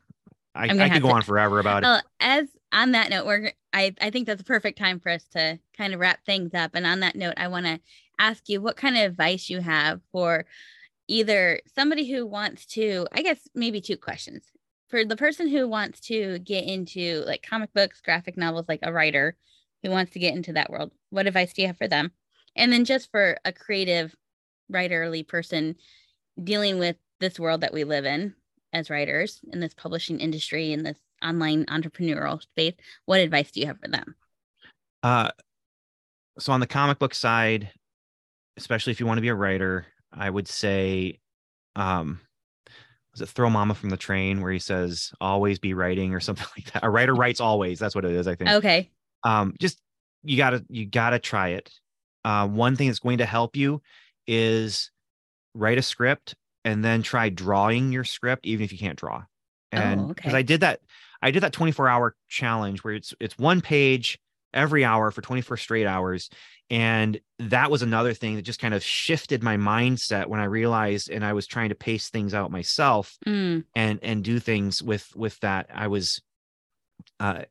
Speaker 1: i, I could go
Speaker 2: to-
Speaker 1: on forever about it
Speaker 2: Well, as on that note, we're I I think that's a perfect time for us to kind of wrap things up. And on that note, I want to ask you what kind of advice you have for either somebody who wants to, I guess maybe two questions. For the person who wants to get into like comic books, graphic novels, like a writer who wants to get into that world, what advice do you have for them? And then just for a creative writerly person dealing with this world that we live in as writers in this publishing industry in this online entrepreneurial space what advice do you have for them
Speaker 1: Uh, so on the comic book side, especially if you want to be a writer, I would say, um, was it "Throw Momma from the Train" where he says, "Always be writing" or something like that. A writer writes always. That's what it is. I think.
Speaker 2: okay
Speaker 1: Um, just you gotta you gotta try it. Uh, one thing that's going to help you is write a script and then try drawing your script, even if you can't draw. And
Speaker 2: Oh,
Speaker 1: because
Speaker 2: okay.
Speaker 1: I did that, I did that 24 hour challenge where it's it's one page every hour for 24 straight hours. And that was another thing that just kind of shifted my mindset when I realized and I was trying to pace things out myself
Speaker 2: Mm,
Speaker 1: and and do things with with that. I was uh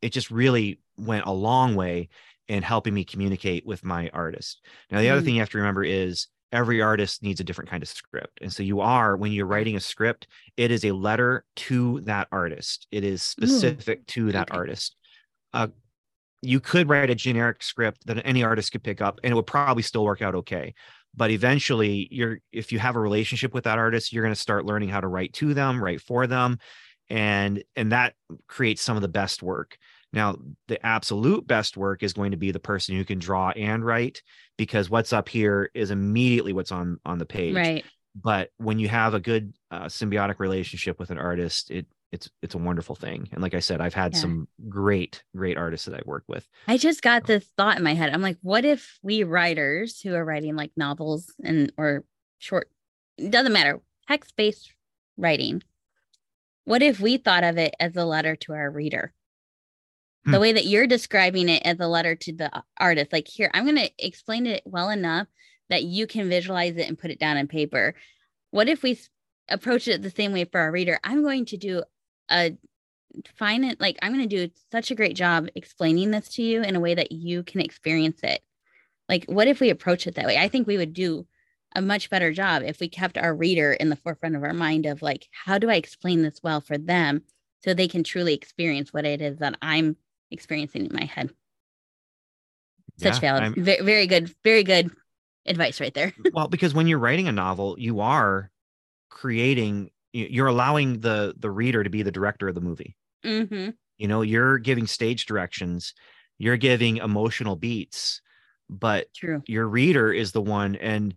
Speaker 1: it, just really went a long way in helping me communicate with my artist. Now the other
Speaker 2: Mm.
Speaker 1: thing you have to remember is every artist needs a different kind of script. And so you are when you're writing a script, it is a letter to that artist. It is specific to that
Speaker 2: okay.
Speaker 1: artist. Uh you could write a generic script that any artist could pick up and it would probably still work out okay. But eventually you're if you have a relationship with that artist you're going to start learning how to write to them write for them and and that creates some of the best work. Now the absolute best work is going to be the person who can draw and write because what's up here is immediately what's on on the page.
Speaker 2: Right.
Speaker 1: But when you have a good uh, symbiotic relationship with an artist it it's it's a wonderful thing and like i said i've had
Speaker 2: Yeah.
Speaker 1: some great great artists that i've worked with
Speaker 2: i just got this thought in my head i'm like what if we writers who are writing like novels and or short doesn't matter text based writing what if we thought of it as a letter to our reader the
Speaker 1: Hmm.
Speaker 2: way that you're describing it as a letter to the artist like here i'm going to explain it well enough that you can visualize it and put it down on paper what if we approach it the same way for our reader i'm going to do a find it like i'm going to do such a great job explaining this to you in a way that you can experience it. Like what if we approach it that way? I think we would do a much better job if we kept our reader in the forefront of our mind of like how do i explain this well for them so they can truly experience what it is that i'm experiencing in my head? Such
Speaker 1: Yeah,
Speaker 2: valid
Speaker 1: I'm-
Speaker 2: very good very good advice right there.
Speaker 1: Well because when you're writing a novel you are creating you're allowing the the reader to be the director of the movie
Speaker 2: mm-hmm.
Speaker 1: you know you're giving stage directions you're giving emotional beats but
Speaker 2: true
Speaker 1: your reader is the one and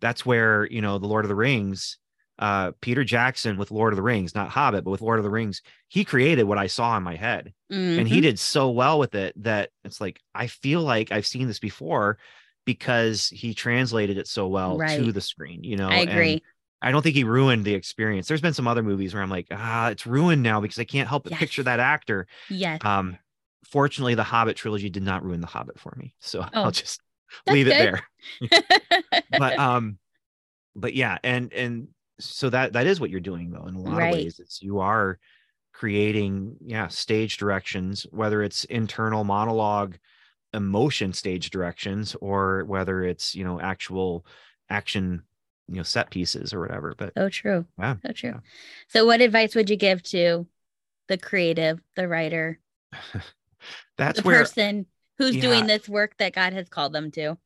Speaker 1: that's where you know the lord of the rings uh peter jackson with lord of the rings not hobbit but with lord of the rings he created what i saw in my head and he
Speaker 2: Mhm.
Speaker 1: did so well with it that it's like i feel like i've seen this before because he translated it so well to the screen you know
Speaker 2: i
Speaker 1: and
Speaker 2: agree
Speaker 1: i don't think he ruined the experience. There's been some other movies where i'm like ah it's ruined now because i can't help but picture that actor.
Speaker 2: Yes.
Speaker 1: Um fortunately the hobbit trilogy did not ruin the hobbit for me so
Speaker 2: Oh,
Speaker 1: i'll just leave it
Speaker 2: good.
Speaker 1: there. But um but yeah and and so that that is what you're doing though in a lot
Speaker 2: Right.
Speaker 1: of ways it's you are creating yeah stage directions whether it's internal monologue emotion stage directions or whether it's you know actual action you know set pieces or whatever but
Speaker 2: so true
Speaker 1: Yeah,
Speaker 2: so true
Speaker 1: yeah.
Speaker 2: so what advice would you give to the creative the writer
Speaker 1: that's
Speaker 2: the
Speaker 1: where
Speaker 2: person who's
Speaker 1: Yeah.
Speaker 2: doing this work that God has called them to.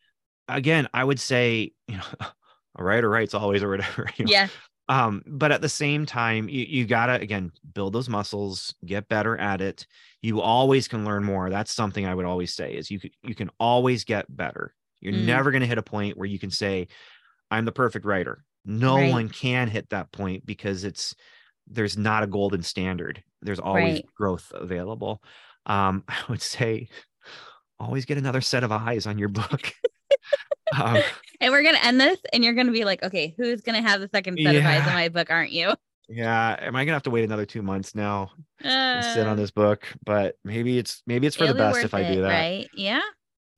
Speaker 1: again i would say you know a writer writes always or whatever you know?
Speaker 2: Yeah.
Speaker 1: um but at the same time you, you gotta again build those muscles get better at it you always can learn more that's something i would always say is you you can always get better you're
Speaker 2: Mm.
Speaker 1: never going to hit a point where you can say i'm the perfect writer no
Speaker 2: Right.
Speaker 1: one can hit that point because it's there's not a golden standard there's always
Speaker 2: Right.
Speaker 1: growth available um i would say always get another set of eyes on your book um,
Speaker 2: And we're gonna end this, and you're gonna be like, okay, who's gonna have the second set of eyes
Speaker 1: on
Speaker 2: my book? Aren't you?
Speaker 1: yeah am i gonna have to wait another two months now and sit
Speaker 2: Uh,
Speaker 1: on this book, but maybe it's maybe it's for the best if I do that.
Speaker 2: right? Yeah,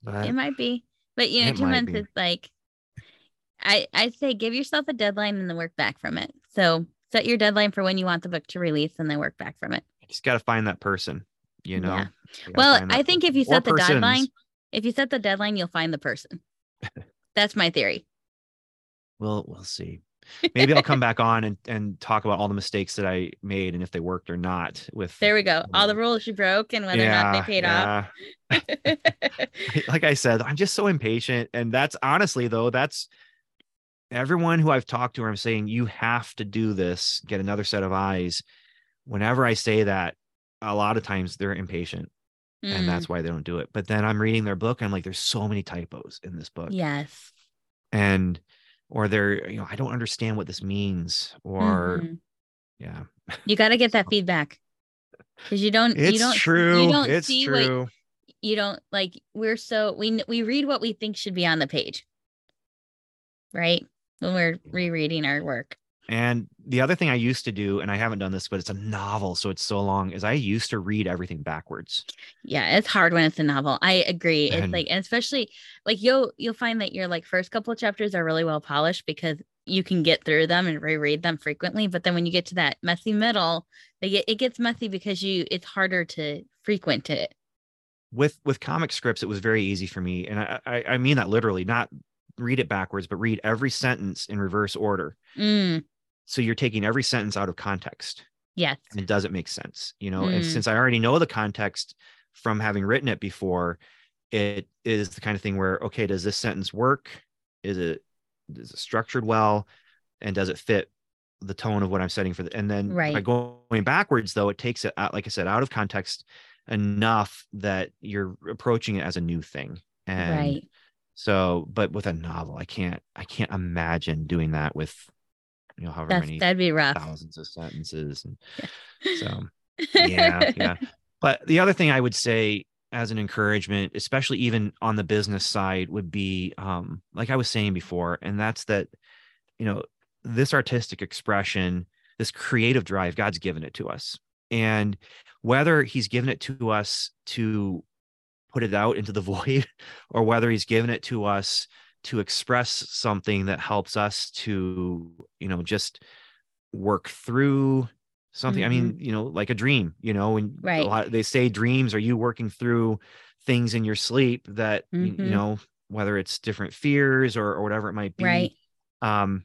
Speaker 1: But
Speaker 2: it might be. But you know, two months is like, I I say give yourself a deadline and then work back from it. So set your deadline for when you want the book to release and then work back from it.
Speaker 1: You just got to find that person, you know?
Speaker 2: Yeah.
Speaker 1: You
Speaker 2: Well, I think
Speaker 1: person.
Speaker 2: if you
Speaker 1: Or
Speaker 2: set the
Speaker 1: persons.
Speaker 2: deadline, if you set the deadline, you'll find the person. That's my theory.
Speaker 1: We'll we'll see. Maybe I'll come back on and, and talk about all the mistakes that I made and if they worked or not with
Speaker 2: There we go. All the rules you broke and whether or not they paid off.
Speaker 1: like I said, I'm just so impatient. And that's honestly, though, that's everyone who I've talked to, I'm saying, you have to do this, get another set of eyes. Whenever I say that, a lot of times they're impatient and
Speaker 2: Mm,
Speaker 1: that's why they don't do it. But then I'm reading their book and I'm like, there's so many typos in this book.
Speaker 2: yes.
Speaker 1: And, or they're, you know, I don't understand what this means. Or,
Speaker 2: Mhm.
Speaker 1: yeah,
Speaker 2: you got to get that feedback because you don't.
Speaker 1: it's
Speaker 2: you don't.
Speaker 1: true.
Speaker 2: You don't
Speaker 1: it's
Speaker 2: see what
Speaker 1: true.
Speaker 2: you don't like. We're so we we read what we think should be on the page, right? When we're rereading our work.
Speaker 1: And the other thing I used to do, and I haven't done this, but it's a novel, so it's so long, is I used to read everything backwards.
Speaker 2: Yeah, it's hard when it's a novel. I agree. It's like, and especially like you'll you'll find that your like first couple of chapters are really well polished because you can get through them and reread them frequently. But then when you get to that messy middle, they get it gets messy because you it's harder to frequent it.
Speaker 1: With with comic scripts, it was very easy for me, and I I, I mean that literally, not read it backwards, but read every sentence in reverse order.
Speaker 2: Mm,
Speaker 1: So you're taking every sentence out of context,
Speaker 2: yes.
Speaker 1: and it doesn't make sense, you know. And
Speaker 2: Mm.
Speaker 1: since I already know the context from having written it before, it is the kind of thing where okay, does this sentence work? Is it is it structured well, and does it fit the tone of what I'm setting for the and then
Speaker 2: right.
Speaker 1: by going backwards though it takes it out like I said out of context enough that you're approaching it as a new thing and
Speaker 2: right.
Speaker 1: So but with a novel I can't I can't imagine doing that with you know however
Speaker 2: That's
Speaker 1: many
Speaker 2: that'd be rough.
Speaker 1: thousands of sentences and so yeah yeah. But the other thing I would say as an encouragement especially even on the business side would be um like I was saying before and that's that you know this artistic expression this creative drive god's given it to us. And whether he's given it to us to put it out into the void or whether he's given it to us to express something that helps us to you know just work through something i mean you know like a dream you know when a
Speaker 2: Right.
Speaker 1: lot, they say dreams are you working through things in your sleep that y- you know whether it's different fears or, or whatever it might be
Speaker 2: Right.
Speaker 1: um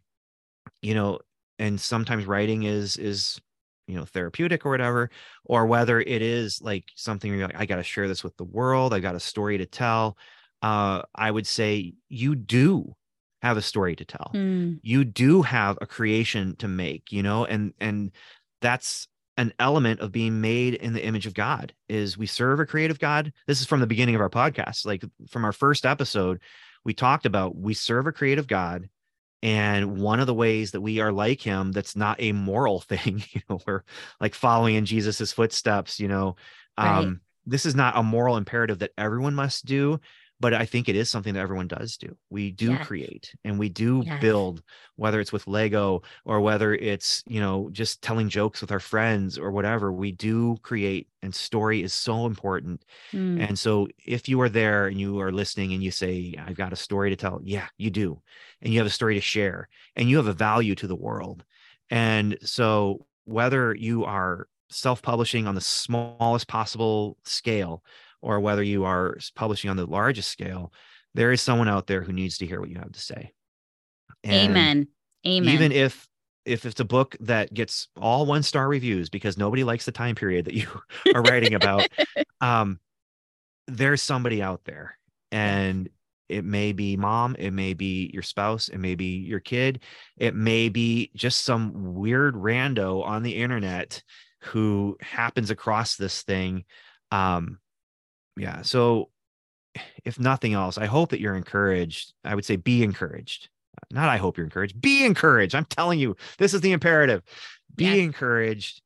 Speaker 1: you know and sometimes writing is is you know therapeutic or whatever or whether it is like something where you're like i got to share this with the world i got a story to tell uh i would say you do have a story to tell.
Speaker 2: Mm,
Speaker 1: you do have a creation to make you know and and that's an element of being made in the image of god is we serve a creative god. This is from the beginning of our podcast like from our first episode we talked about we serve a creative god and one of the ways that we are like him that's not a moral thing you know we're like following in jesus's footsteps you know
Speaker 2: Right.
Speaker 1: um this is not a moral imperative that everyone must do but i think it is something that everyone does do we do
Speaker 2: Yes.
Speaker 1: create and we do
Speaker 2: Yes.
Speaker 1: build whether it's with lego or whether it's you know just telling jokes with our friends or whatever we do create and story is so important
Speaker 2: mm,
Speaker 1: and so if you are there and you are listening and you say, I've got a story to tell, yeah, you do. And you have a story to share and you have a value to the world. And so whether you are self-publishing on the smallest possible scale or whether you are publishing on the largest scale, there is someone out there who needs to hear what you have to say. And
Speaker 2: Amen. Amen.
Speaker 1: Even if if it's a book that gets all one star reviews because nobody likes the time period that you are writing about um there's somebody out there and it may be mom it may be your spouse it may be your kid it may be just some weird rando on the internet who happens across this thing um yeah so if nothing else i hope that you're encouraged i would say be encouraged not i hope you're encouraged be encouraged i'm telling you this is the imperative be
Speaker 2: Yes.
Speaker 1: encouraged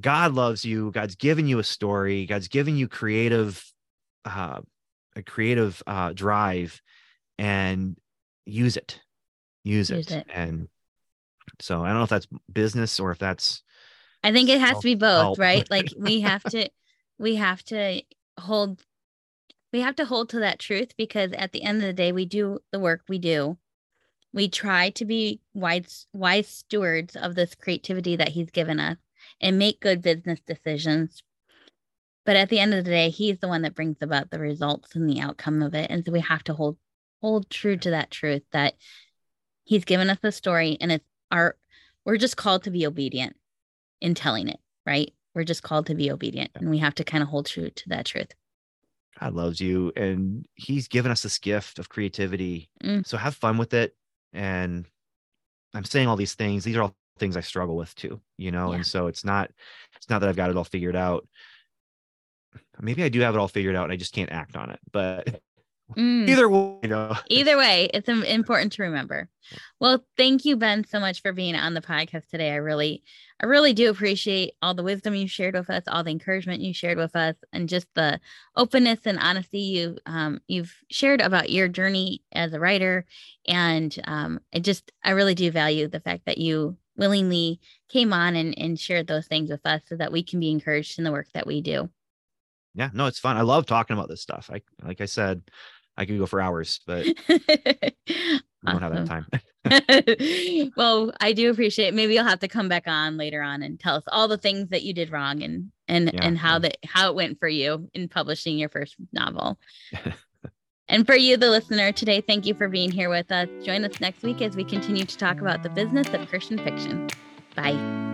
Speaker 1: god loves you god's given you a story god's given you creative uh a creative uh drive and use it use,
Speaker 2: Use
Speaker 1: it.
Speaker 2: it.
Speaker 1: and so i don't know if that's business or if that's
Speaker 2: I think it has to be both,
Speaker 1: self-help.
Speaker 2: right? Like we have to we have to hold we have to hold to that truth because at the end of the day we do the work we do. We try to be wise wise stewards of this creativity that he's given us and make good business decisions. But at the end of the day he's the one that brings about the results and the outcome of it. And so we have to hold hold true to that truth that he's given us a story and it's our we're just called to be obedient in telling it right we're just called to be obedient and we have to kind of hold true to that truth
Speaker 1: God loves you and he's given us this gift of creativity.
Speaker 2: Mm.
Speaker 1: So have fun with it. And I'm saying all these things. These are all things I struggle with too, you know?
Speaker 2: Yeah.
Speaker 1: And so it's not, it's not that I've got it all figured out. Maybe I do have it all figured out and I just can't act on it. But
Speaker 2: Mm.
Speaker 1: either way, you know.
Speaker 2: Either way, it's important to remember. Well, thank you, Ben, so much for being on the podcast today. I really, I really do appreciate all the wisdom you shared with us, all the encouragement you shared with us, and just the openness and honesty you um, you've shared about your journey as a writer. And um, I just, I really do value the fact that you willingly came on and, and shared those things with us so that we can be encouraged in the work that we do.
Speaker 1: Yeah, no, it's fun. I love talking about this stuff. I like I said, I could go for hours, but I don't have that time.
Speaker 2: well, I do appreciate. Maybe you'll have to come back on later on and tell us all the things that you did wrong and and
Speaker 1: Yeah,
Speaker 2: and how
Speaker 1: yeah.
Speaker 2: that how it went for you in publishing your first novel. and for you, the listener, today, thank you for being here with us. Join us next week as we continue to talk about the business of Christian fiction. Bye.